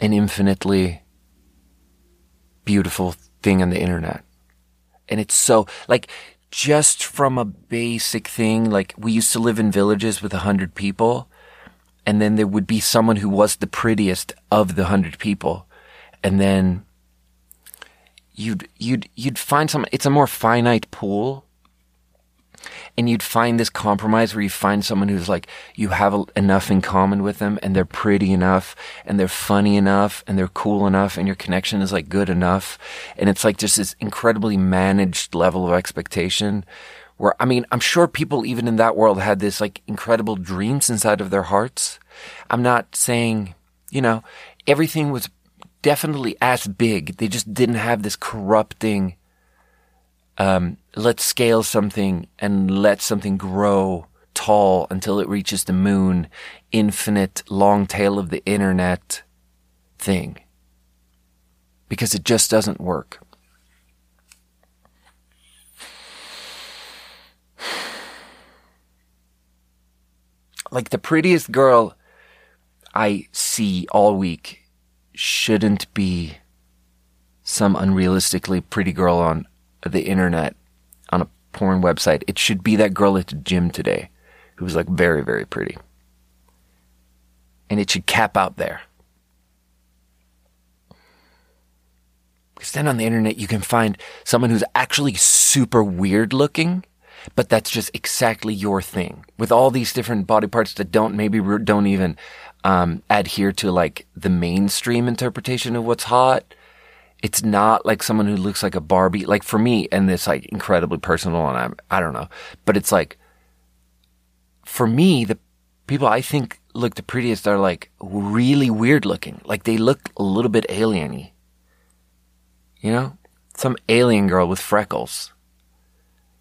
an infinitely beautiful thing on the internet. And it's so like just from a basic thing, like we used to live in villages with a hundred people and then there would be someone who was the prettiest of the hundred people. And then you'd, you'd, you'd find some, it's a more finite pool and you'd find this compromise where you find someone who's like you have a, enough in common with them and they're pretty enough and they're funny enough and they're cool enough and your connection is like good enough. And it's like just this incredibly managed level of expectation where I mean I'm sure people even in that world had this like incredible dreams inside of their hearts. I'm not saying you know everything was definitely as big. They just didn't have this corrupting um, let's scale something and let something grow tall until it reaches the moon, infinite long tail of the internet thing. Because it just doesn't work. Like the prettiest girl I see all week shouldn't be some unrealistically pretty girl on the internet on a porn website. It should be that girl at the gym today who was like very, very pretty. And it should cap out there. Because then on the internet, you can find someone who's actually super weird looking, but that's just exactly your thing with all these different body parts that don't maybe don't even um, adhere to like the mainstream interpretation of what's hot it's not like someone who looks like a Barbie. Like for me, and this like incredibly personal, and I'm I don't know, but it's like for me, the people I think look the prettiest are like really weird looking. Like they look a little bit alieny. You know, some alien girl with freckles.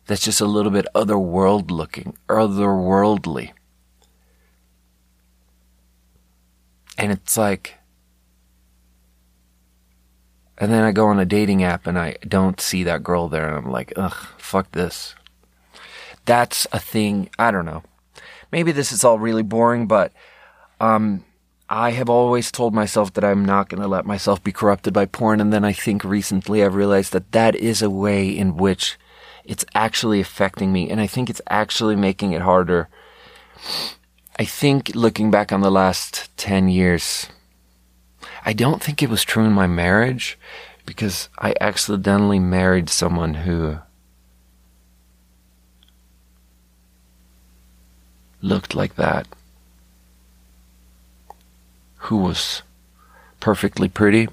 That's just a little bit otherworld looking, otherworldly. And it's like and then I go on a dating app and I don't see that girl there and I'm like, ugh, fuck this. That's a thing. I don't know. Maybe this is all really boring, but, um, I have always told myself that I'm not going to let myself be corrupted by porn. And then I think recently I've realized that that is a way in which it's actually affecting me. And I think it's actually making it harder. I think looking back on the last 10 years, I don't think it was true in my marriage because I accidentally married someone who looked like that, who was perfectly pretty.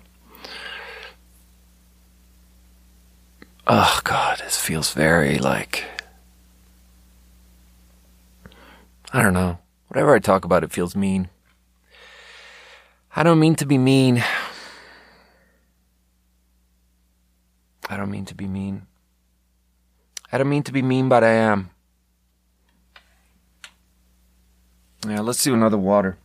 Oh God, this feels very like. I don't know. Whatever I talk about, it feels mean. I don't mean to be mean. I don't mean to be mean. I don't mean to be mean, but I am. Yeah, let's do another water.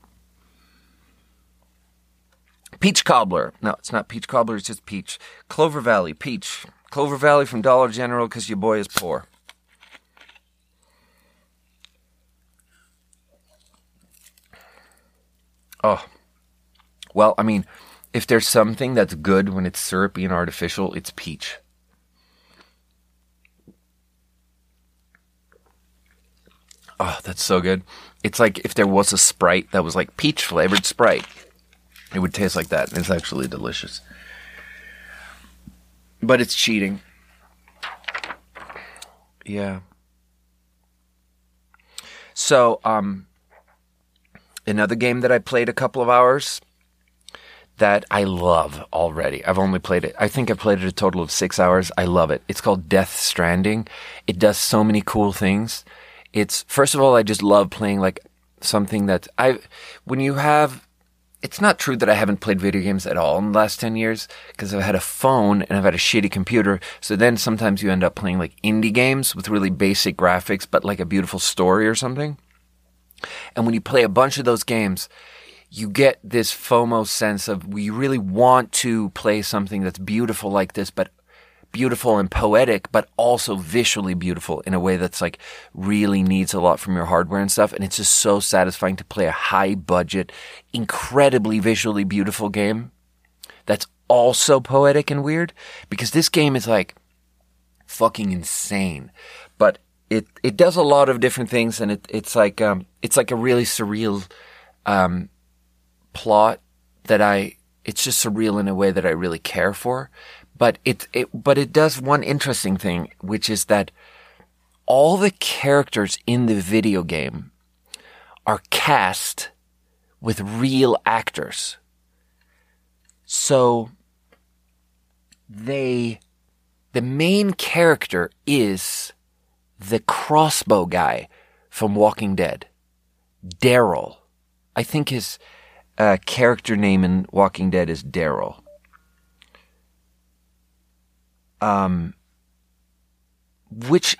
Peach cobbler. No, it's not peach cobbler, it's just peach. Clover Valley, peach. Clover Valley from Dollar General because your boy is poor. Oh, well, I mean, if there's something that's good when it's syrupy and artificial, it's peach. Oh, that's so good. It's like if there was a Sprite that was like peach flavored Sprite. It would taste like that. It's actually delicious. But it's cheating. Yeah. So, um, another game that I played a couple of hours that I love already. I've only played it. I think I've played it a total of six hours. I love it. It's called Death Stranding. It does so many cool things. It's first of all, I just love playing like something that I when you have. It's not true that I haven't played video games at all in the last 10 years because I've had a phone and I've had a shitty computer. So then sometimes you end up playing like indie games with really basic graphics, but like a beautiful story or something. And when you play a bunch of those games, you get this FOMO sense of we really want to play something that's beautiful like this, but beautiful and poetic, but also visually beautiful in a way that's like really needs a lot from your hardware and stuff. And it's just so satisfying to play a high budget, incredibly visually beautiful game that's also poetic and weird because this game is like fucking insane. But it, it does a lot of different things and it, it's like, um, it's like a really surreal, um, plot that I, it's just surreal in a way that I really care for. But it, it, but it does one interesting thing, which is that all the characters in the video game are cast with real actors. So they, the main character is the crossbow guy from Walking Dead, Daryl. I think his uh, character name in Walking Dead is Daryl. Um, which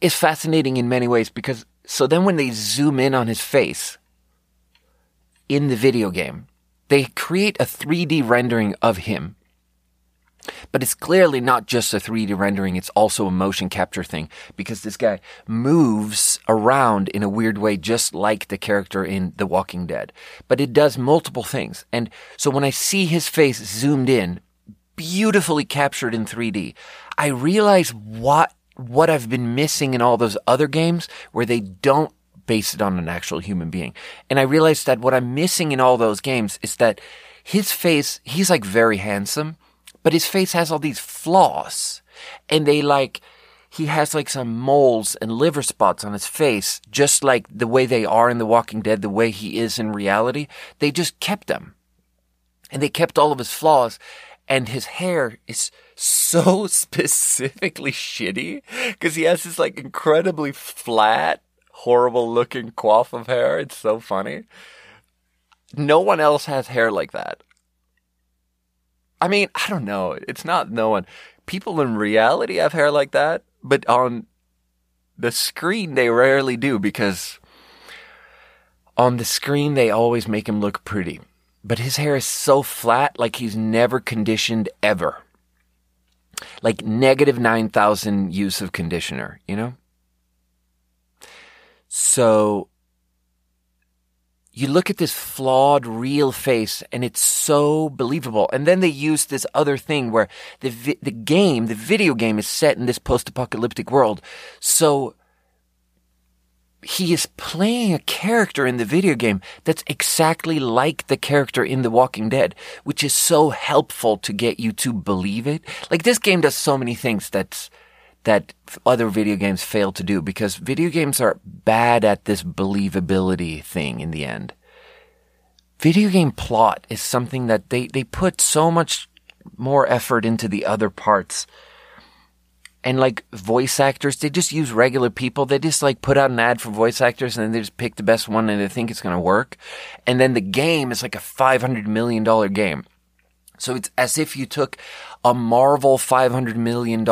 is fascinating in many ways because so then when they zoom in on his face in the video game, they create a 3D rendering of him but it's clearly not just a 3D rendering, it's also a motion capture thing because this guy moves around in a weird way, just like the character in The Walking Dead. But it does multiple things. And so when I see his face zoomed in, beautifully captured in 3D, I realize what, what I've been missing in all those other games where they don't base it on an actual human being. And I realized that what I'm missing in all those games is that his face, he's like very handsome but his face has all these flaws. And they like, he has like some moles and liver spots on his face, just like the way they are in The Walking Dead, the way he is in reality. They just kept them. And they kept all of his flaws. And his hair is so specifically shitty because he has this like incredibly flat, horrible looking coif of hair. It's so funny. No one else has hair like that. I mean, I don't know. It's not no one. People in reality have hair like that, but on the screen they rarely do because on the screen they always make him look pretty. But his hair is so flat, like he's never conditioned ever. Like negative 9,000 use of conditioner, you know? So you look at this flawed real face and it's so believable. And then they use this other thing where the vi- the game, the video game is set in this post-apocalyptic world. So he is playing a character in the video game that's exactly like the character in The Walking Dead, which is so helpful to get you to believe it. Like this game does so many things that's that other video games fail to do because video games are bad at this believability thing in the end. Video game plot is something that they, they put so much more effort into the other parts. And like voice actors, they just use regular people. They just like put out an ad for voice actors and then they just pick the best one and they think it's going to work. And then the game is like a $500 million game. So it's as if you took a Marvel $500 million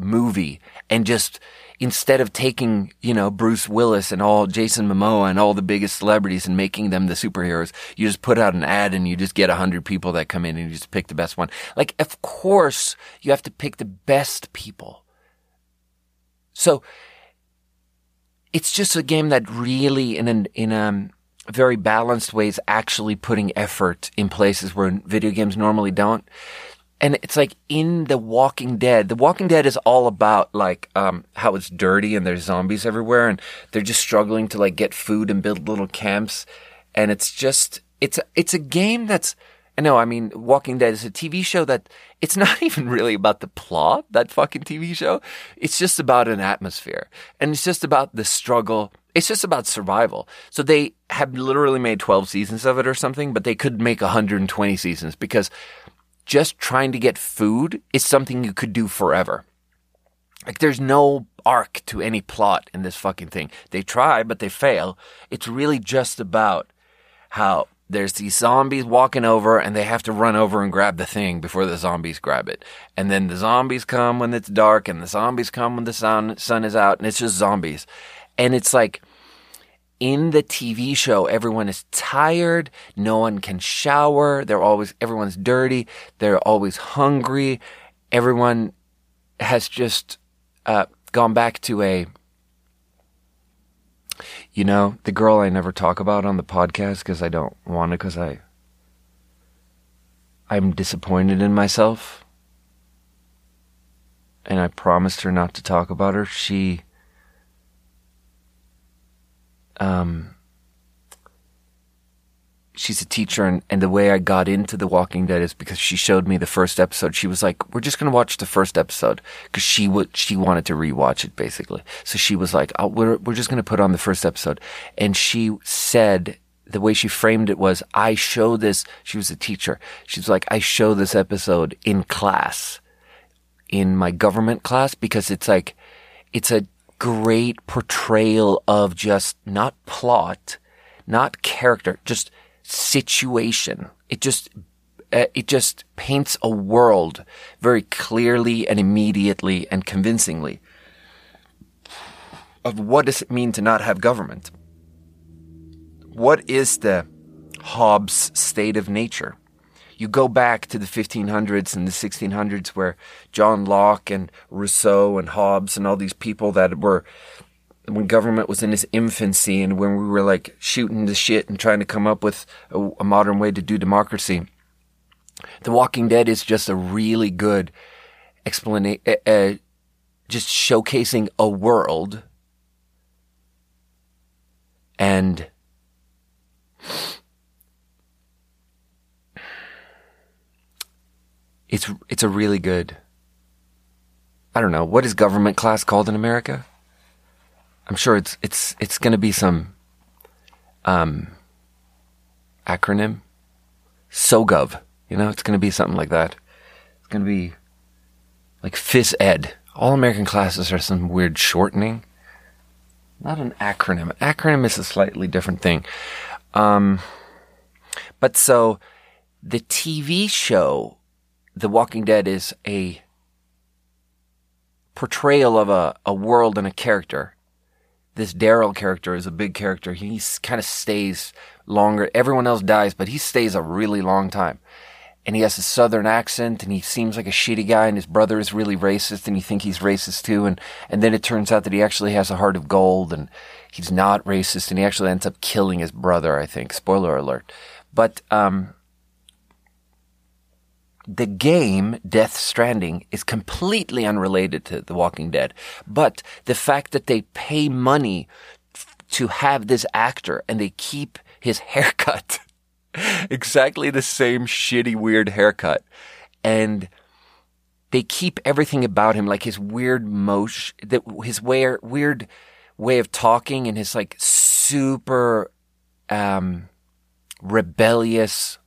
movie and just, instead of taking, you know, Bruce Willis and all Jason Momoa and all the biggest celebrities and making them the superheroes, you just put out an ad and you just get a hundred people that come in and you just pick the best one. Like, of course, you have to pick the best people. So it's just a game that really, in an, in a very balanced way, is actually putting effort in places where video games normally don't and it's like in The Walking Dead. The Walking Dead is all about like um, how it's dirty and there's zombies everywhere, and they're just struggling to like get food and build little camps. And it's just it's a, it's a game that's I know. I mean, Walking Dead is a TV show that it's not even really about the plot. That fucking TV show. It's just about an atmosphere, and it's just about the struggle. It's just about survival. So they have literally made 12 seasons of it or something, but they could make 120 seasons because just trying to get food is something you could do forever. Like there's no arc to any plot in this fucking thing. They try, but they fail. It's really just about how there's these zombies walking over and they have to run over and grab the thing before the zombies grab it. And then the zombies come when it's dark and the zombies come when the sun, sun is out and it's just zombies. And it's like, in the TV show, everyone is tired. No one can shower. They're always, everyone's dirty. They're always hungry. Everyone has just uh, gone back to a, you know, the girl I never talk about on the podcast because I don't want to, because I, I'm disappointed in myself. And I promised her not to talk about her. She, um, she's a teacher and, and the way I got into The Walking Dead is because she showed me the first episode. She was like, we're just to watch the first episode because she would, she wanted to rewatch it basically. So she was like, oh, we're, we're just to put on the first episode. And she said, the way she framed it was, I show this, she was a teacher. She's like, I show this episode in class, in my government class because it's like, it's a great portrayal of just not plot, not character, just situation. It just uh, it just paints a world very clearly and immediately and convincingly of what does it mean to not have government? What is the Hobbes state of nature? You go back to the 1500s and the 1600s where John Locke and Rousseau and Hobbes and all these people that were when government was in its infancy and when we were like shooting the shit and trying to come up with a, a modern way to do democracy. The Walking Dead is just a really good explanation, uh, uh, just showcasing a world and it's it's a really good. I don't know what is government class called in America. I'm sure it's it's it's going to be some um, acronym. SOGOV, you know, it's going to be something like that. It's going to be like phys ed. All American classes are some weird shortening. Not an acronym. Acronym is a slightly different thing. Um, but so the TV show the Walking Dead is a portrayal of a, a world and a character. This Daryl character is a big character. He kind of stays longer. Everyone else dies, but he stays a really long time. And he has a southern accent and he seems like a shitty guy and his brother is really racist and you think he's racist too. And, and then it turns out that he actually has a heart of gold and he's not racist and he actually ends up killing his brother, I think. Spoiler alert. But, um, the game Death Stranding is completely unrelated to The Walking Dead, but the fact that they pay money to have this actor and they keep his haircut exactly the same shitty weird haircut and they keep everything about him like his weird motion his way, weird way of talking and his like super um rebellious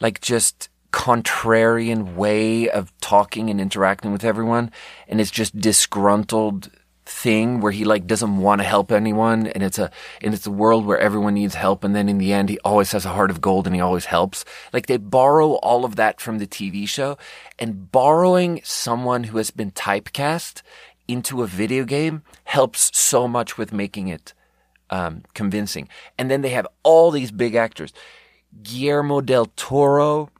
like just contrarian way of talking and interacting with everyone and it's just disgruntled thing where he like doesn't want to help anyone and it's a and it's a world where everyone needs help and then in the end he always has a heart of gold and he always helps. Like they borrow all of that from the TV show and borrowing someone who has been typecast into a video game helps so much with making it um, convincing. And then they have all these big actors. Guillermo del Toro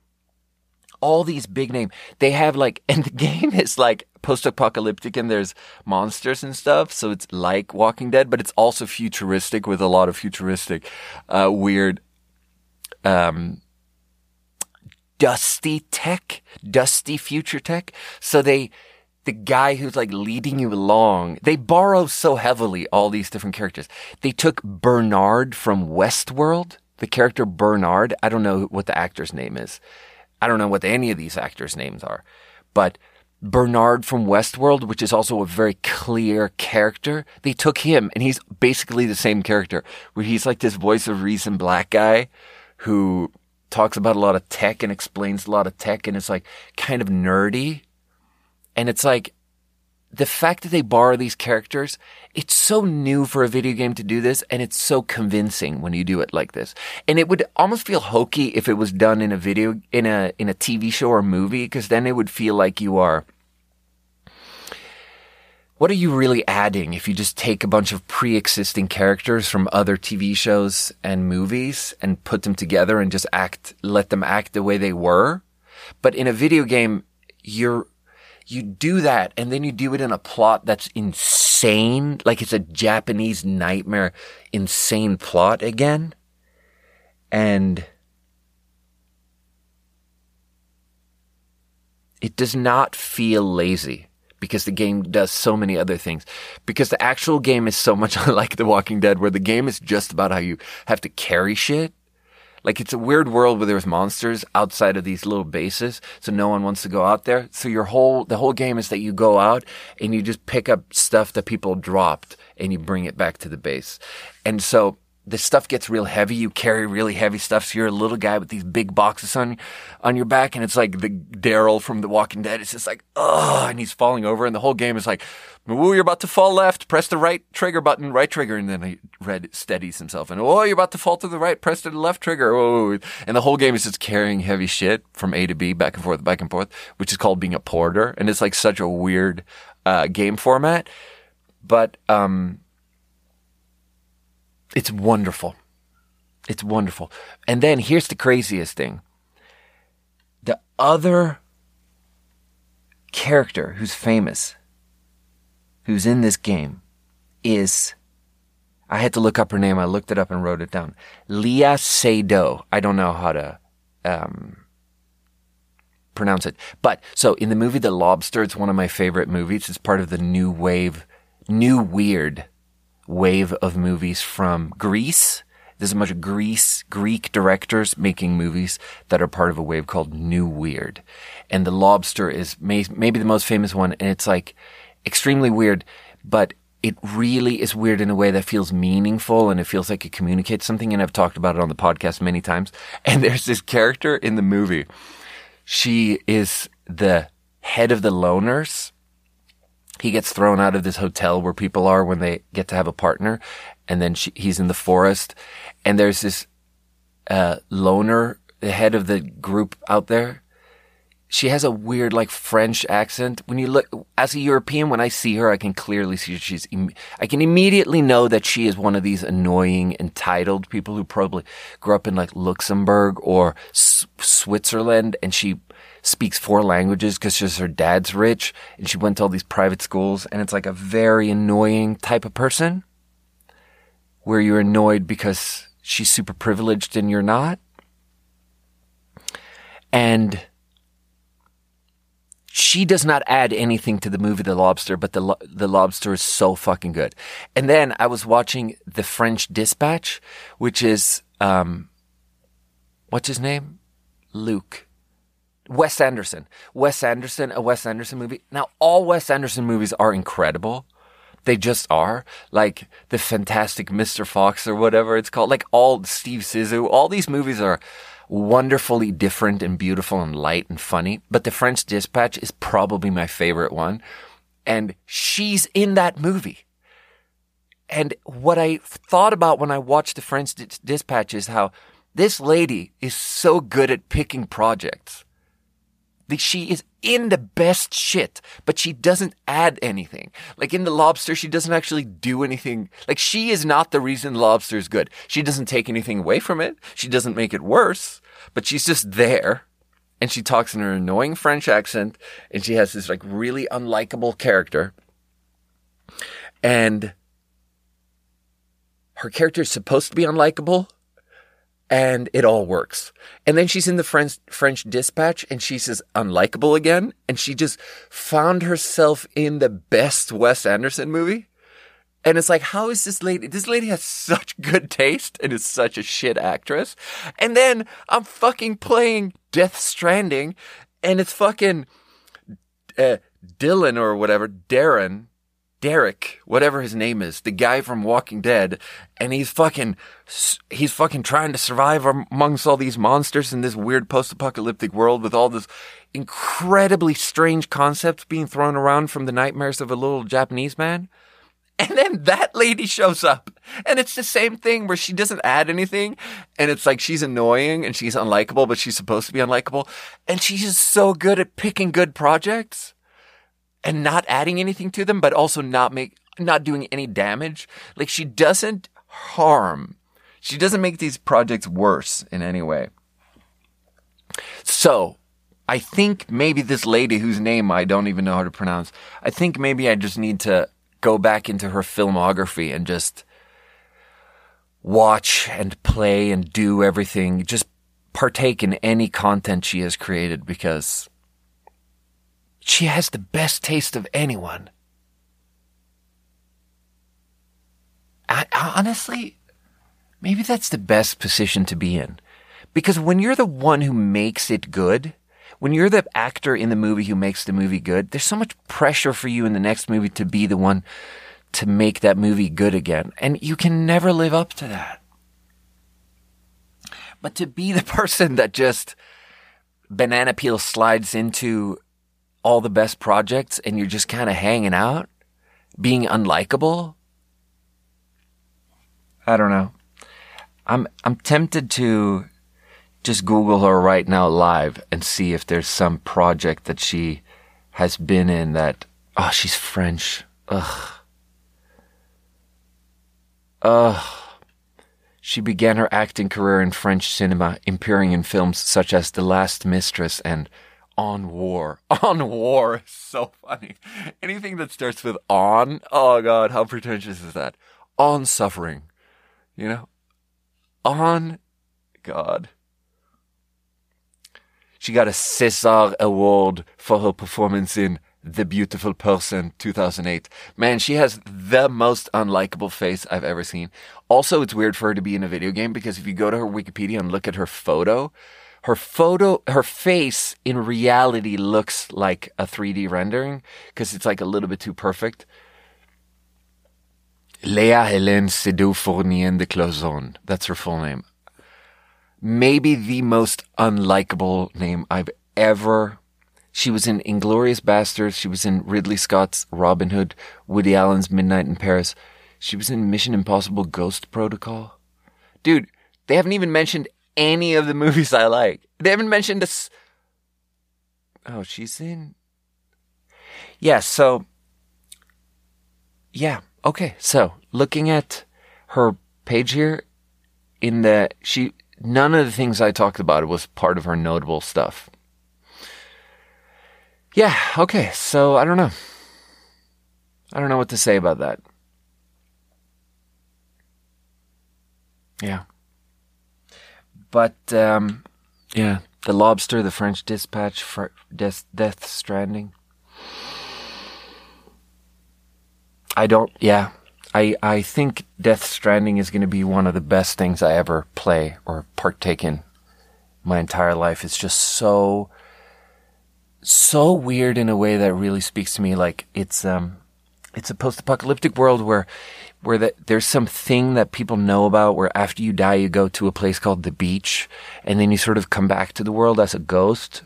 all these big name they have like and the game is like post-apocalyptic and there's monsters and stuff so it's like walking dead but it's also futuristic with a lot of futuristic uh, weird um, dusty tech dusty future tech. So they the guy who's like leading you along they borrow so heavily all these different characters. They took bernard from westworld the character bernard i don't know what the actor's name is i don't know what any of these actors names are but Bernard from Westworld, which is also a very clear character. They took him and he's basically the same character where he's like this voice of reason black guy who talks about a lot of tech and explains a lot of tech and it's like kind of nerdy. And it's like the fact that they borrow these characters, it's so new for a video game to do this and it's so convincing when you do it like this. And it would almost feel hokey if it was done in a video, in a, in a TV show or movie, because then it would feel like you are, what are you really adding if you just take a bunch of pre-existing characters from other TV shows and movies and put them together and just act, let them act the way they were? But in a video game, you're, you do that and then you do it in a plot that's insane, like it's a Japanese nightmare, insane plot again. And it does not feel lazy because the game does so many other things. Because the actual game is so much like The Walking Dead, where the game is just about how you have to carry shit. Like it's a weird world where there's monsters outside of these little bases, so no one wants to go out there. So your whole the whole game is that you go out and you just pick up stuff that people dropped and you bring it back to the base. And so the stuff gets real heavy. You carry really heavy stuff. So you're a little guy with these big boxes on, on your back. And it's like the Daryl from The Walking Dead. It's just like, oh, and he's falling over. And the whole game is like, oh, you're about to fall left. Press the right trigger button, right trigger. And then he red steadies himself. And oh, you're about to fall to the right. Press the left trigger. Oh, and the whole game is just carrying heavy shit from A to B, back and forth, back and forth, which is called being a porter. And it's like such a weird, uh, game format. But, um, it's wonderful. It's wonderful. And then here's the craziest thing. The other character who's famous, who's in this game, is I had to look up her name. I looked it up and wrote it down. Léa Seydoux. I don't know how to um, pronounce it. But so in the movie The Lobster, it's one of my favorite movies. It's part of the new wave, new weird wave of movies from Greece. There's a bunch of Greece, Greek directors making movies that are part of a wave called New Weird. And The Lobster is may, maybe the most famous one. And it's like extremely weird, but it really is weird in a way that feels meaningful and it feels like it communicates something. And I've talked about it on the podcast many times. And there's this character in the movie. She is the head of the loners he gets thrown out of this hotel where people are when they get to have a partner. And then she, he's in the forest and there's this, uh, loner, the head of the group out there. She has a weird, like French accent. When you look, as a European, when I see her, I can clearly see she's, I can immediately know that she is one of these annoying, entitled people who probably grew up in like Luxembourg or S- Switzerland and she speaks four languages because she's her dad's rich and she went to all these private schools and it's like a very annoying type of person where you're annoyed because she's super privileged and you're not. And she does not add anything to the movie The Lobster, but the the Lobster is so fucking good. And then I was watching The French Dispatch, which is um, what's his name? Luke. Wes Anderson. Wes Anderson, a Wes Anderson movie. Now, all Wes Anderson movies are incredible. They just are. Like the Fantastic Mr. Fox or whatever it's called. Like all Steve Zissou. All these movies are wonderfully different and beautiful and light and funny. But The French Dispatch is probably my favorite one. and she's in that movie. And what I thought about when I watched the French Dispatch is how this lady is so good at picking projects. She is in the best shit, but she doesn't add anything. Like in The Lobster, she doesn't actually do anything. Like she is not the reason Lobster is good. She doesn't take anything away from it. She doesn't make it worse, but she's just there. And she talks in her annoying French accent and she has this like really unlikable character. And her character is supposed to be unlikable, and it all works. And then she's in the French French Dispatch and she's just unlikable again and she just found herself in the best Wes Anderson movie. And it's like, how is this lady? This lady has such good taste and is such a shit actress. And then I'm fucking playing Death Stranding and it's fucking uh, Dylan or whatever, Darren, Derek, whatever his name is, the guy from Walking Dead, and he's fucking, he's fucking trying to survive amongst all these monsters in this weird post-apocalyptic world with all this incredibly strange concepts being thrown around from the nightmares of a little Japanese man. And then that lady shows up and it's the same thing where she doesn't add anything. And it's like she's annoying and she's unlikable, but she's supposed to be unlikable. And she's just so good at picking good projects and not adding anything to them, but also not make, not doing any damage. Like she doesn't harm. She doesn't make these projects worse in any way. So I think maybe this lady whose name I don't even know how to pronounce, I think maybe I just need to go back into her filmography and just watch and play and do everything, just partake in any content she has created because she has the best taste of anyone. I, honestly, maybe that's the best position to be in. Because when you're the one who makes it good, when you're the actor in the movie who makes the movie good, there's so much pressure for you in the next movie to be the one to make that movie good again. And you can never live up to that. But to be the person that just banana peel slides into all the best projects and you're just kind of hanging out, being unlikable. I don't know. I'm I'm tempted to just Google her right now live and see if there's some project that she has been in that oh she's French. Ugh. Ugh. She began her acting career in French cinema, appearing in films such as The Last Mistress and on war. On war. is So funny. Anything that starts with on, oh god, how pretentious is that? On suffering. You know? On God. She got a César Award for her performance in The Beautiful Person 2008. Man, she has the most unlikable face I've ever seen. Also, it's weird for her to be in a video game because if you go to her Wikipedia and look at her photo, her photo, her face in reality looks like a 3D rendering because it's like a little bit too perfect. Léa Hélène Seydoux Fornier de Clausonne. That's her full name. Maybe the most unlikable name I've ever. She was in Inglourious Basterds. She was in Ridley Scott's Robin Hood, Woody Allen's Midnight in Paris. She was in Mission Impossible Ghost Protocol. Dude, they haven't even mentioned any of the movies I like. They haven't mentioned this. Oh, she's in. Yeah, so. Yeah, okay. So, looking at her page here, in the. She. None of the things I talked about was part of her notable stuff. Yeah, okay. So, I don't know. I don't know what to say about that. Yeah. But um, yeah, The Lobster, The French Dispatch, for Death, Death Stranding. I don't. Yeah, I I think Death Stranding is going to be one of the best things I ever play or partake in my entire life. It's just so so weird in a way that really speaks to me. Like it's um it's a post-apocalyptic world where where the, there's some thing that people know about where after you die, you go to a place called the beach and then you sort of come back to the world as a ghost.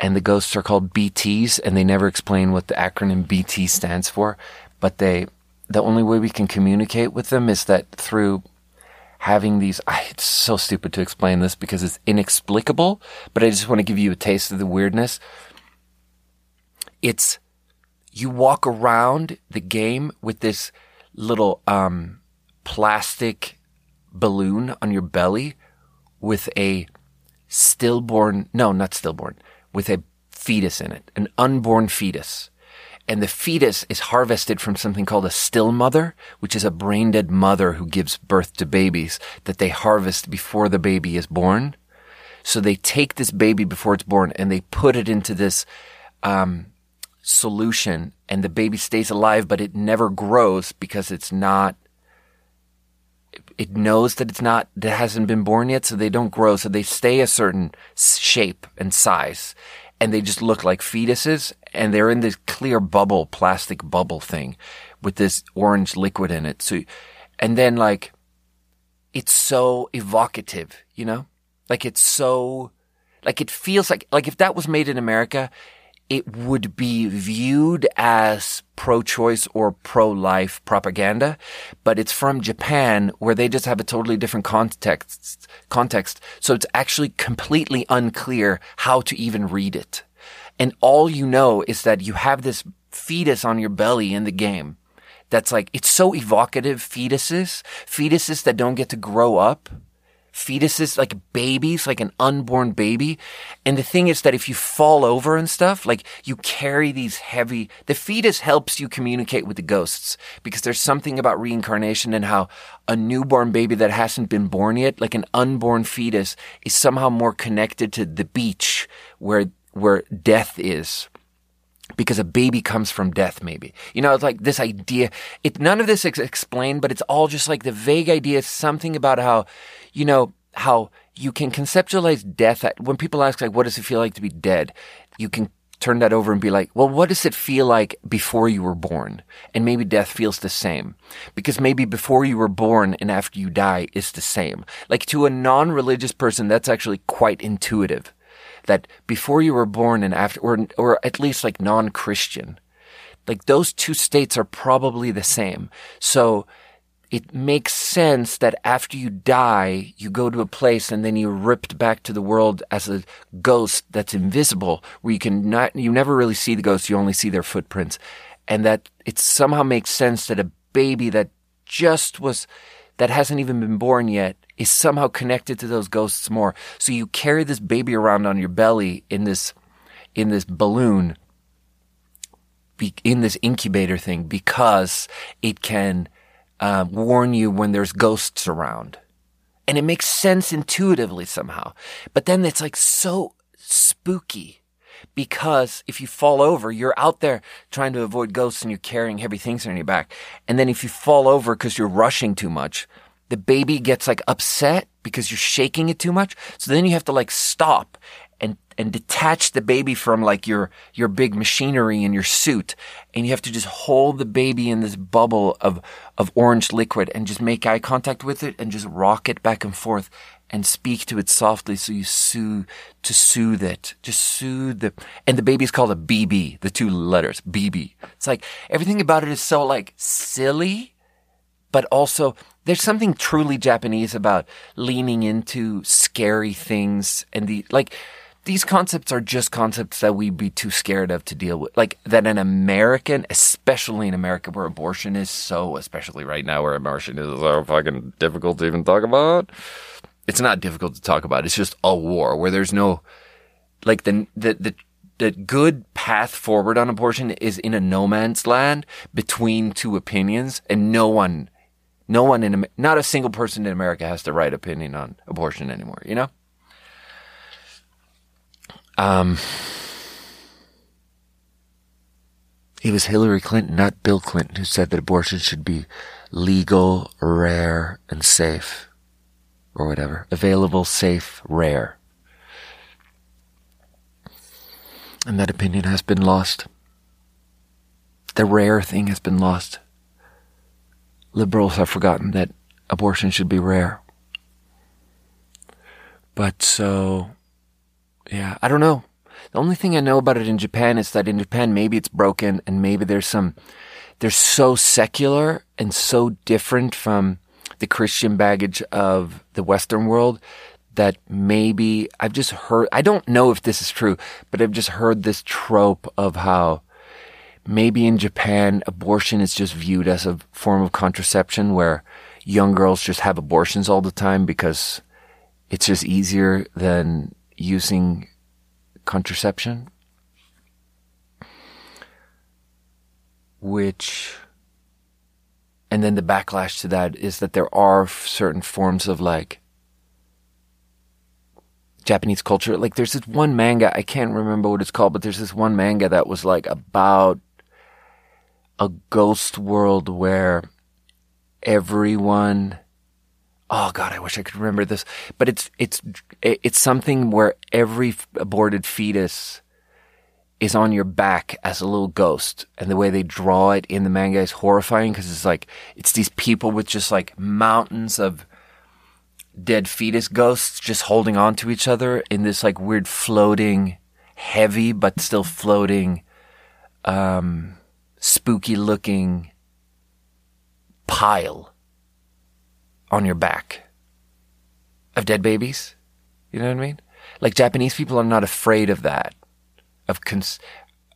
and the ghosts are called BTs, and they never explain what the acronym BT stands for. But they, the only way we can communicate with them is that through having these. It's so stupid to explain this because it's inexplicable, but I just want to give you a taste of the weirdness. It's you walk around the game with this little um, plastic balloon on your belly with a stillborn, no, not stillborn, with a fetus in it, an unborn fetus. And the fetus is harvested from something called a still mother, which is a brain dead mother who gives birth to babies that they harvest before the baby is born. So they take this baby before it's born and they put it into this um, solution, and the baby stays alive, but it never grows because it's not it knows that it's not that hasn't been born yet, so they don't grow. So they stay a certain shape and size, and they just look like fetuses. And they're in this clear bubble, plastic bubble thing, with this orange liquid in it. So, and then like, it's so evocative, you know, like it's so, like it feels like like if that was made in America, it would be viewed as pro-choice or pro-life propaganda, but it's from Japan where they just have a totally different context, context. So it's actually completely unclear how to even read it. And all you know is that you have this fetus on your belly in the game. That's like, it's so evocative fetuses, fetuses that don't get to grow up fetuses, like babies, like an unborn baby. And the thing is that if you fall over and stuff, like you carry these heavy, the fetus helps you communicate with the ghosts because there's something about reincarnation and how a newborn baby that hasn't been born yet, like an unborn fetus, is somehow more connected to the beach where, where death is because a baby comes from death, maybe. You know, it's like this idea. It, none of this is explained, but it's all just like the vague idea, something about how you know, how you can conceptualize death. When people ask, like, what does it feel like to be dead? You can turn that over and be like, well, what does it feel like before you were born? And maybe death feels the same. Because maybe before you were born and after you die is the same. Like to a non-religious person, that's actually quite intuitive. That before you were born and after, or, or at least like non-Christian, like those two states are probably the same. So it makes sense that after you die, you go to a place and then you're ripped back to the world as a ghost that's invisible, where you can not, you never really see the ghosts, you only see their footprints. And that it somehow makes sense that a baby that just was, that hasn't even been born yet, is somehow connected to those ghosts more. So you carry this baby around on your belly in this, in this balloon, in this incubator thing, because it can, uh, warn you when there's ghosts around. And it makes sense intuitively somehow. But then it's like so spooky because if you fall over, you're out there trying to avoid ghosts and you're carrying heavy things on your back. And then if you fall over because you're rushing too much, the baby gets like upset because you're shaking it too much. So then you have to like stop and and detach the baby from like your your big machinery in your suit and you have to just hold the baby in this bubble of of orange liquid and just make eye contact with it and just rock it back and forth and speak to it softly so you soothe to soothe it just soothe the and the baby's called a bb the two letters bb it's like everything about it is so like silly but also there's something truly japanese about leaning into scary things and the like these concepts are just concepts that we'd be too scared of to deal with. Like that an American, especially in America where abortion is so, especially right now where abortion is so fucking difficult to even talk about. It's not difficult to talk about. It's just a war where there's no, like the, the, the, the good path forward on abortion is in a no man's land between two opinions and no one, no one in, not a single person in America has the right opinion on abortion anymore, you know? Um, it was Hillary Clinton, not Bill Clinton, who said that abortion should be legal, rare, and safe. Or whatever. Available, safe, rare. And that opinion has been lost. The rare thing has been lost. Liberals have forgotten that abortion should be rare. But so yeah, I don't know. The only thing I know about it in Japan is that in Japan, maybe it's broken and maybe there's some, they're so secular and so different from the Christian baggage of the Western world that maybe I've just heard, I don't know if this is true, but I've just heard this trope of how maybe in Japan, abortion is just viewed as a form of contraception where young girls just have abortions all the time because it's just easier than using contraception. Which, and then the backlash to that is that there are certain forms of like Japanese culture. Like there's this one manga, I can't remember what it's called, but there's this one manga that was like about a ghost world where everyone oh god i wish i could remember this. But it's it's it's something where every aborted fetus is on your back as a little ghost. And the way they draw it in the manga is horrifying because it's like it's these people with just like mountains of dead fetus ghosts just holding on to each other in this like weird floating heavy but still floating um spooky looking pile on your back of dead babies. You know what I mean? Like Japanese people are not afraid of that, of cons-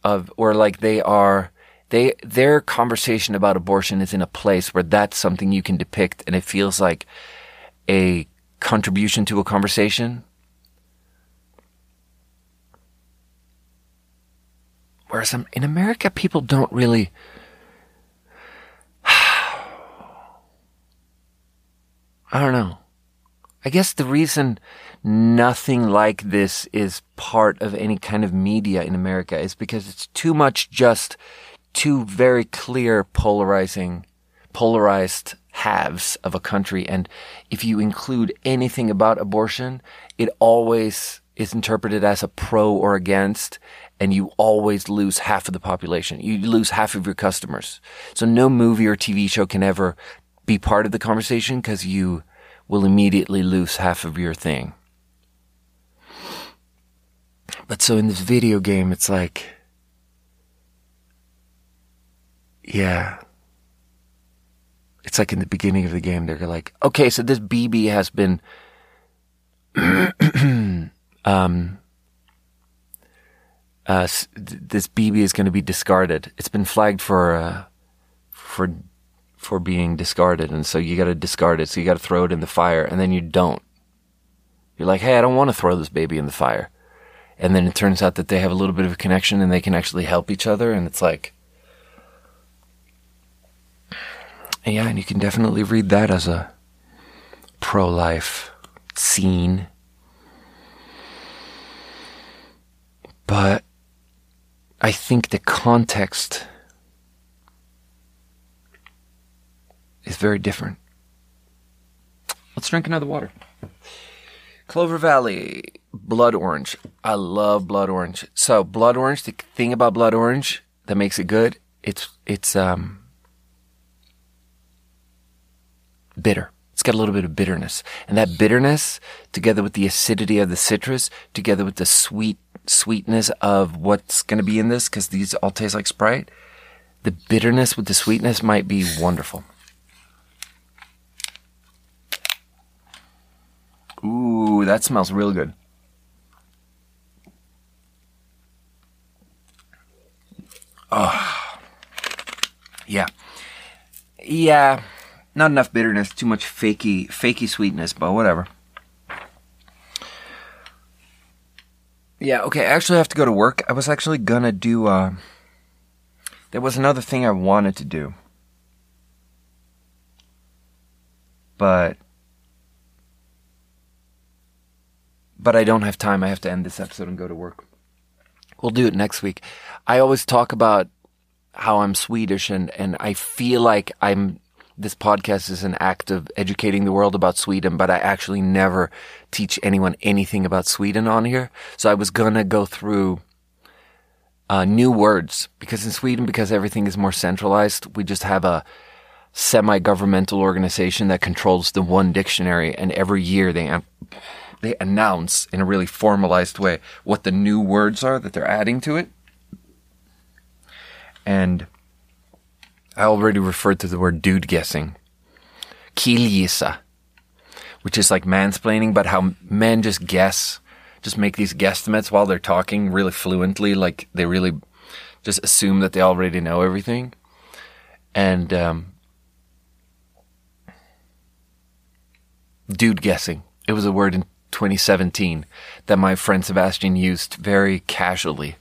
of or like they are. They their conversation about abortion is in a place where that's something you can depict, and it feels like a contribution to a conversation. Whereas in America, people don't really. I don't know. I guess the reason nothing like this is part of any kind of media in America is because it's too much just two very clear polarizing, polarized halves of a country. And if you include anything about abortion, it always is interpreted as a pro or against and you always lose half of the population. You lose half of your customers. So no movie or TV show can ever be part of the conversation because you will immediately lose half of your thing. But so in this video game, it's like, yeah. It's like in the beginning of the game, they're like, okay, so this BB has been, um, uh, this BB is going to be discarded. It's been flagged for uh, for for being discarded, and so you got to discard it. So you got to throw it in the fire, and then you don't. You're like, hey, I don't want to throw this baby in the fire, and then it turns out that they have a little bit of a connection, and they can actually help each other, and it's like, yeah, and you can definitely read that as a pro-life scene. But I think the context is very different. Let's drink another water. Clover Valley, blood orange. I love blood orange. So blood orange, the thing about blood orange that makes it good, it's it's um bitter. It's got a little bit of bitterness. And that bitterness, together with the acidity of the citrus, together with the sweet sweetness of what's going to be in this because these all taste like Sprite. The bitterness with the sweetness might be wonderful. Ooh, that smells real good. Oh, yeah, yeah. Not enough bitterness, too much fakey, fakey sweetness, but whatever. Yeah, okay. I actually have to go to work. I was actually gonna do, uh, there was another thing I wanted to do. But, but I don't have time. I have to end this episode and go to work. We'll do it next week. I always talk about how I'm Swedish and, and I feel like I'm this podcast is an act of educating the world about Sweden, but I actually never teach anyone anything about Sweden on here. So I was gonna go through uh, new words because in Sweden, because everything is more centralized, we just have a semi-governmental organization that controls the one dictionary, and every year they they announce in a really formalized way what the new words are that they're adding to it. And I already referred to the word dude guessing. Killgissa, which is like mansplaining, but how men just guess, just make these guesstimates while they're talking really fluently, like they really just assume that they already know everything. And um, dude guessing. It was a word in 2017 that my friend Sebastian used very casually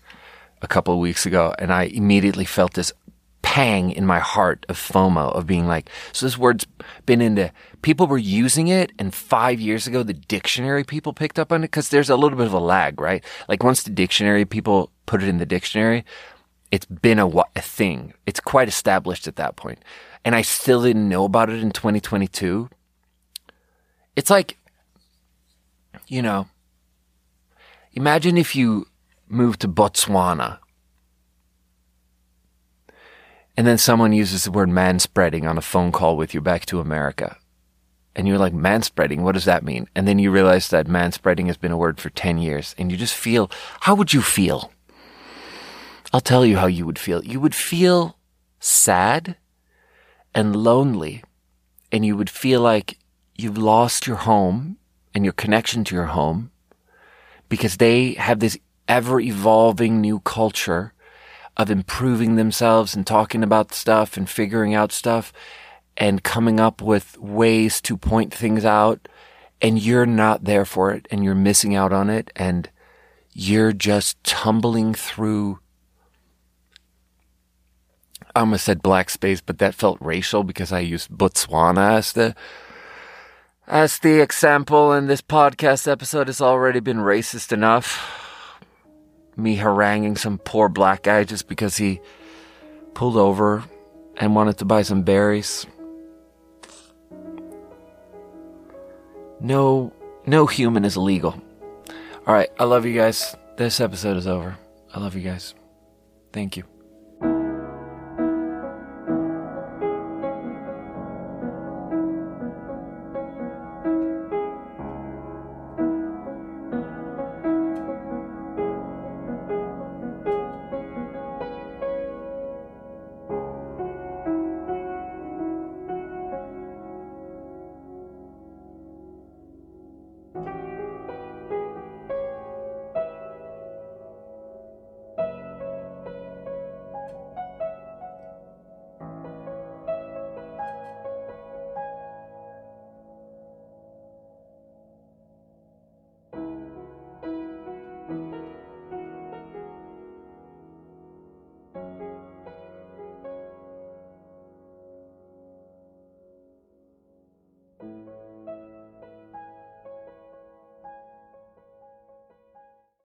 a couple of weeks ago, and I immediately felt this pang in my heart of FOMO of being like, so this word's been into people were using it, and five years ago the dictionary people picked up on it because there's a little bit of a lag, right? Like once the dictionary people put it in the dictionary, it's been a, a thing. It's quite established at that point. point, and I still didn't know about it in 2022. It's like, you know, imagine if you moved to Botswana and then someone uses the word manspreading on a phone call with you back to America. And you're like, manspreading, what does that mean? And then you realize that manspreading has been a word for 10 years. And you just feel, how would you feel? I'll tell you how you would feel. You would feel sad and lonely. And you would feel like you've lost your home and your connection to your home because they have this ever evolving new culture of improving themselves and talking about stuff and figuring out stuff and coming up with ways to point things out and you're not there for it and you're missing out on it and you're just tumbling through I almost said black space, but that felt racial because I used Botswana as the as the example in this podcast episode has already been racist enough me haranguing some poor black guy just because he pulled over and wanted to buy some berries. No, no human is illegal. All right, I love you guys. This episode is over. I love you guys. Thank you.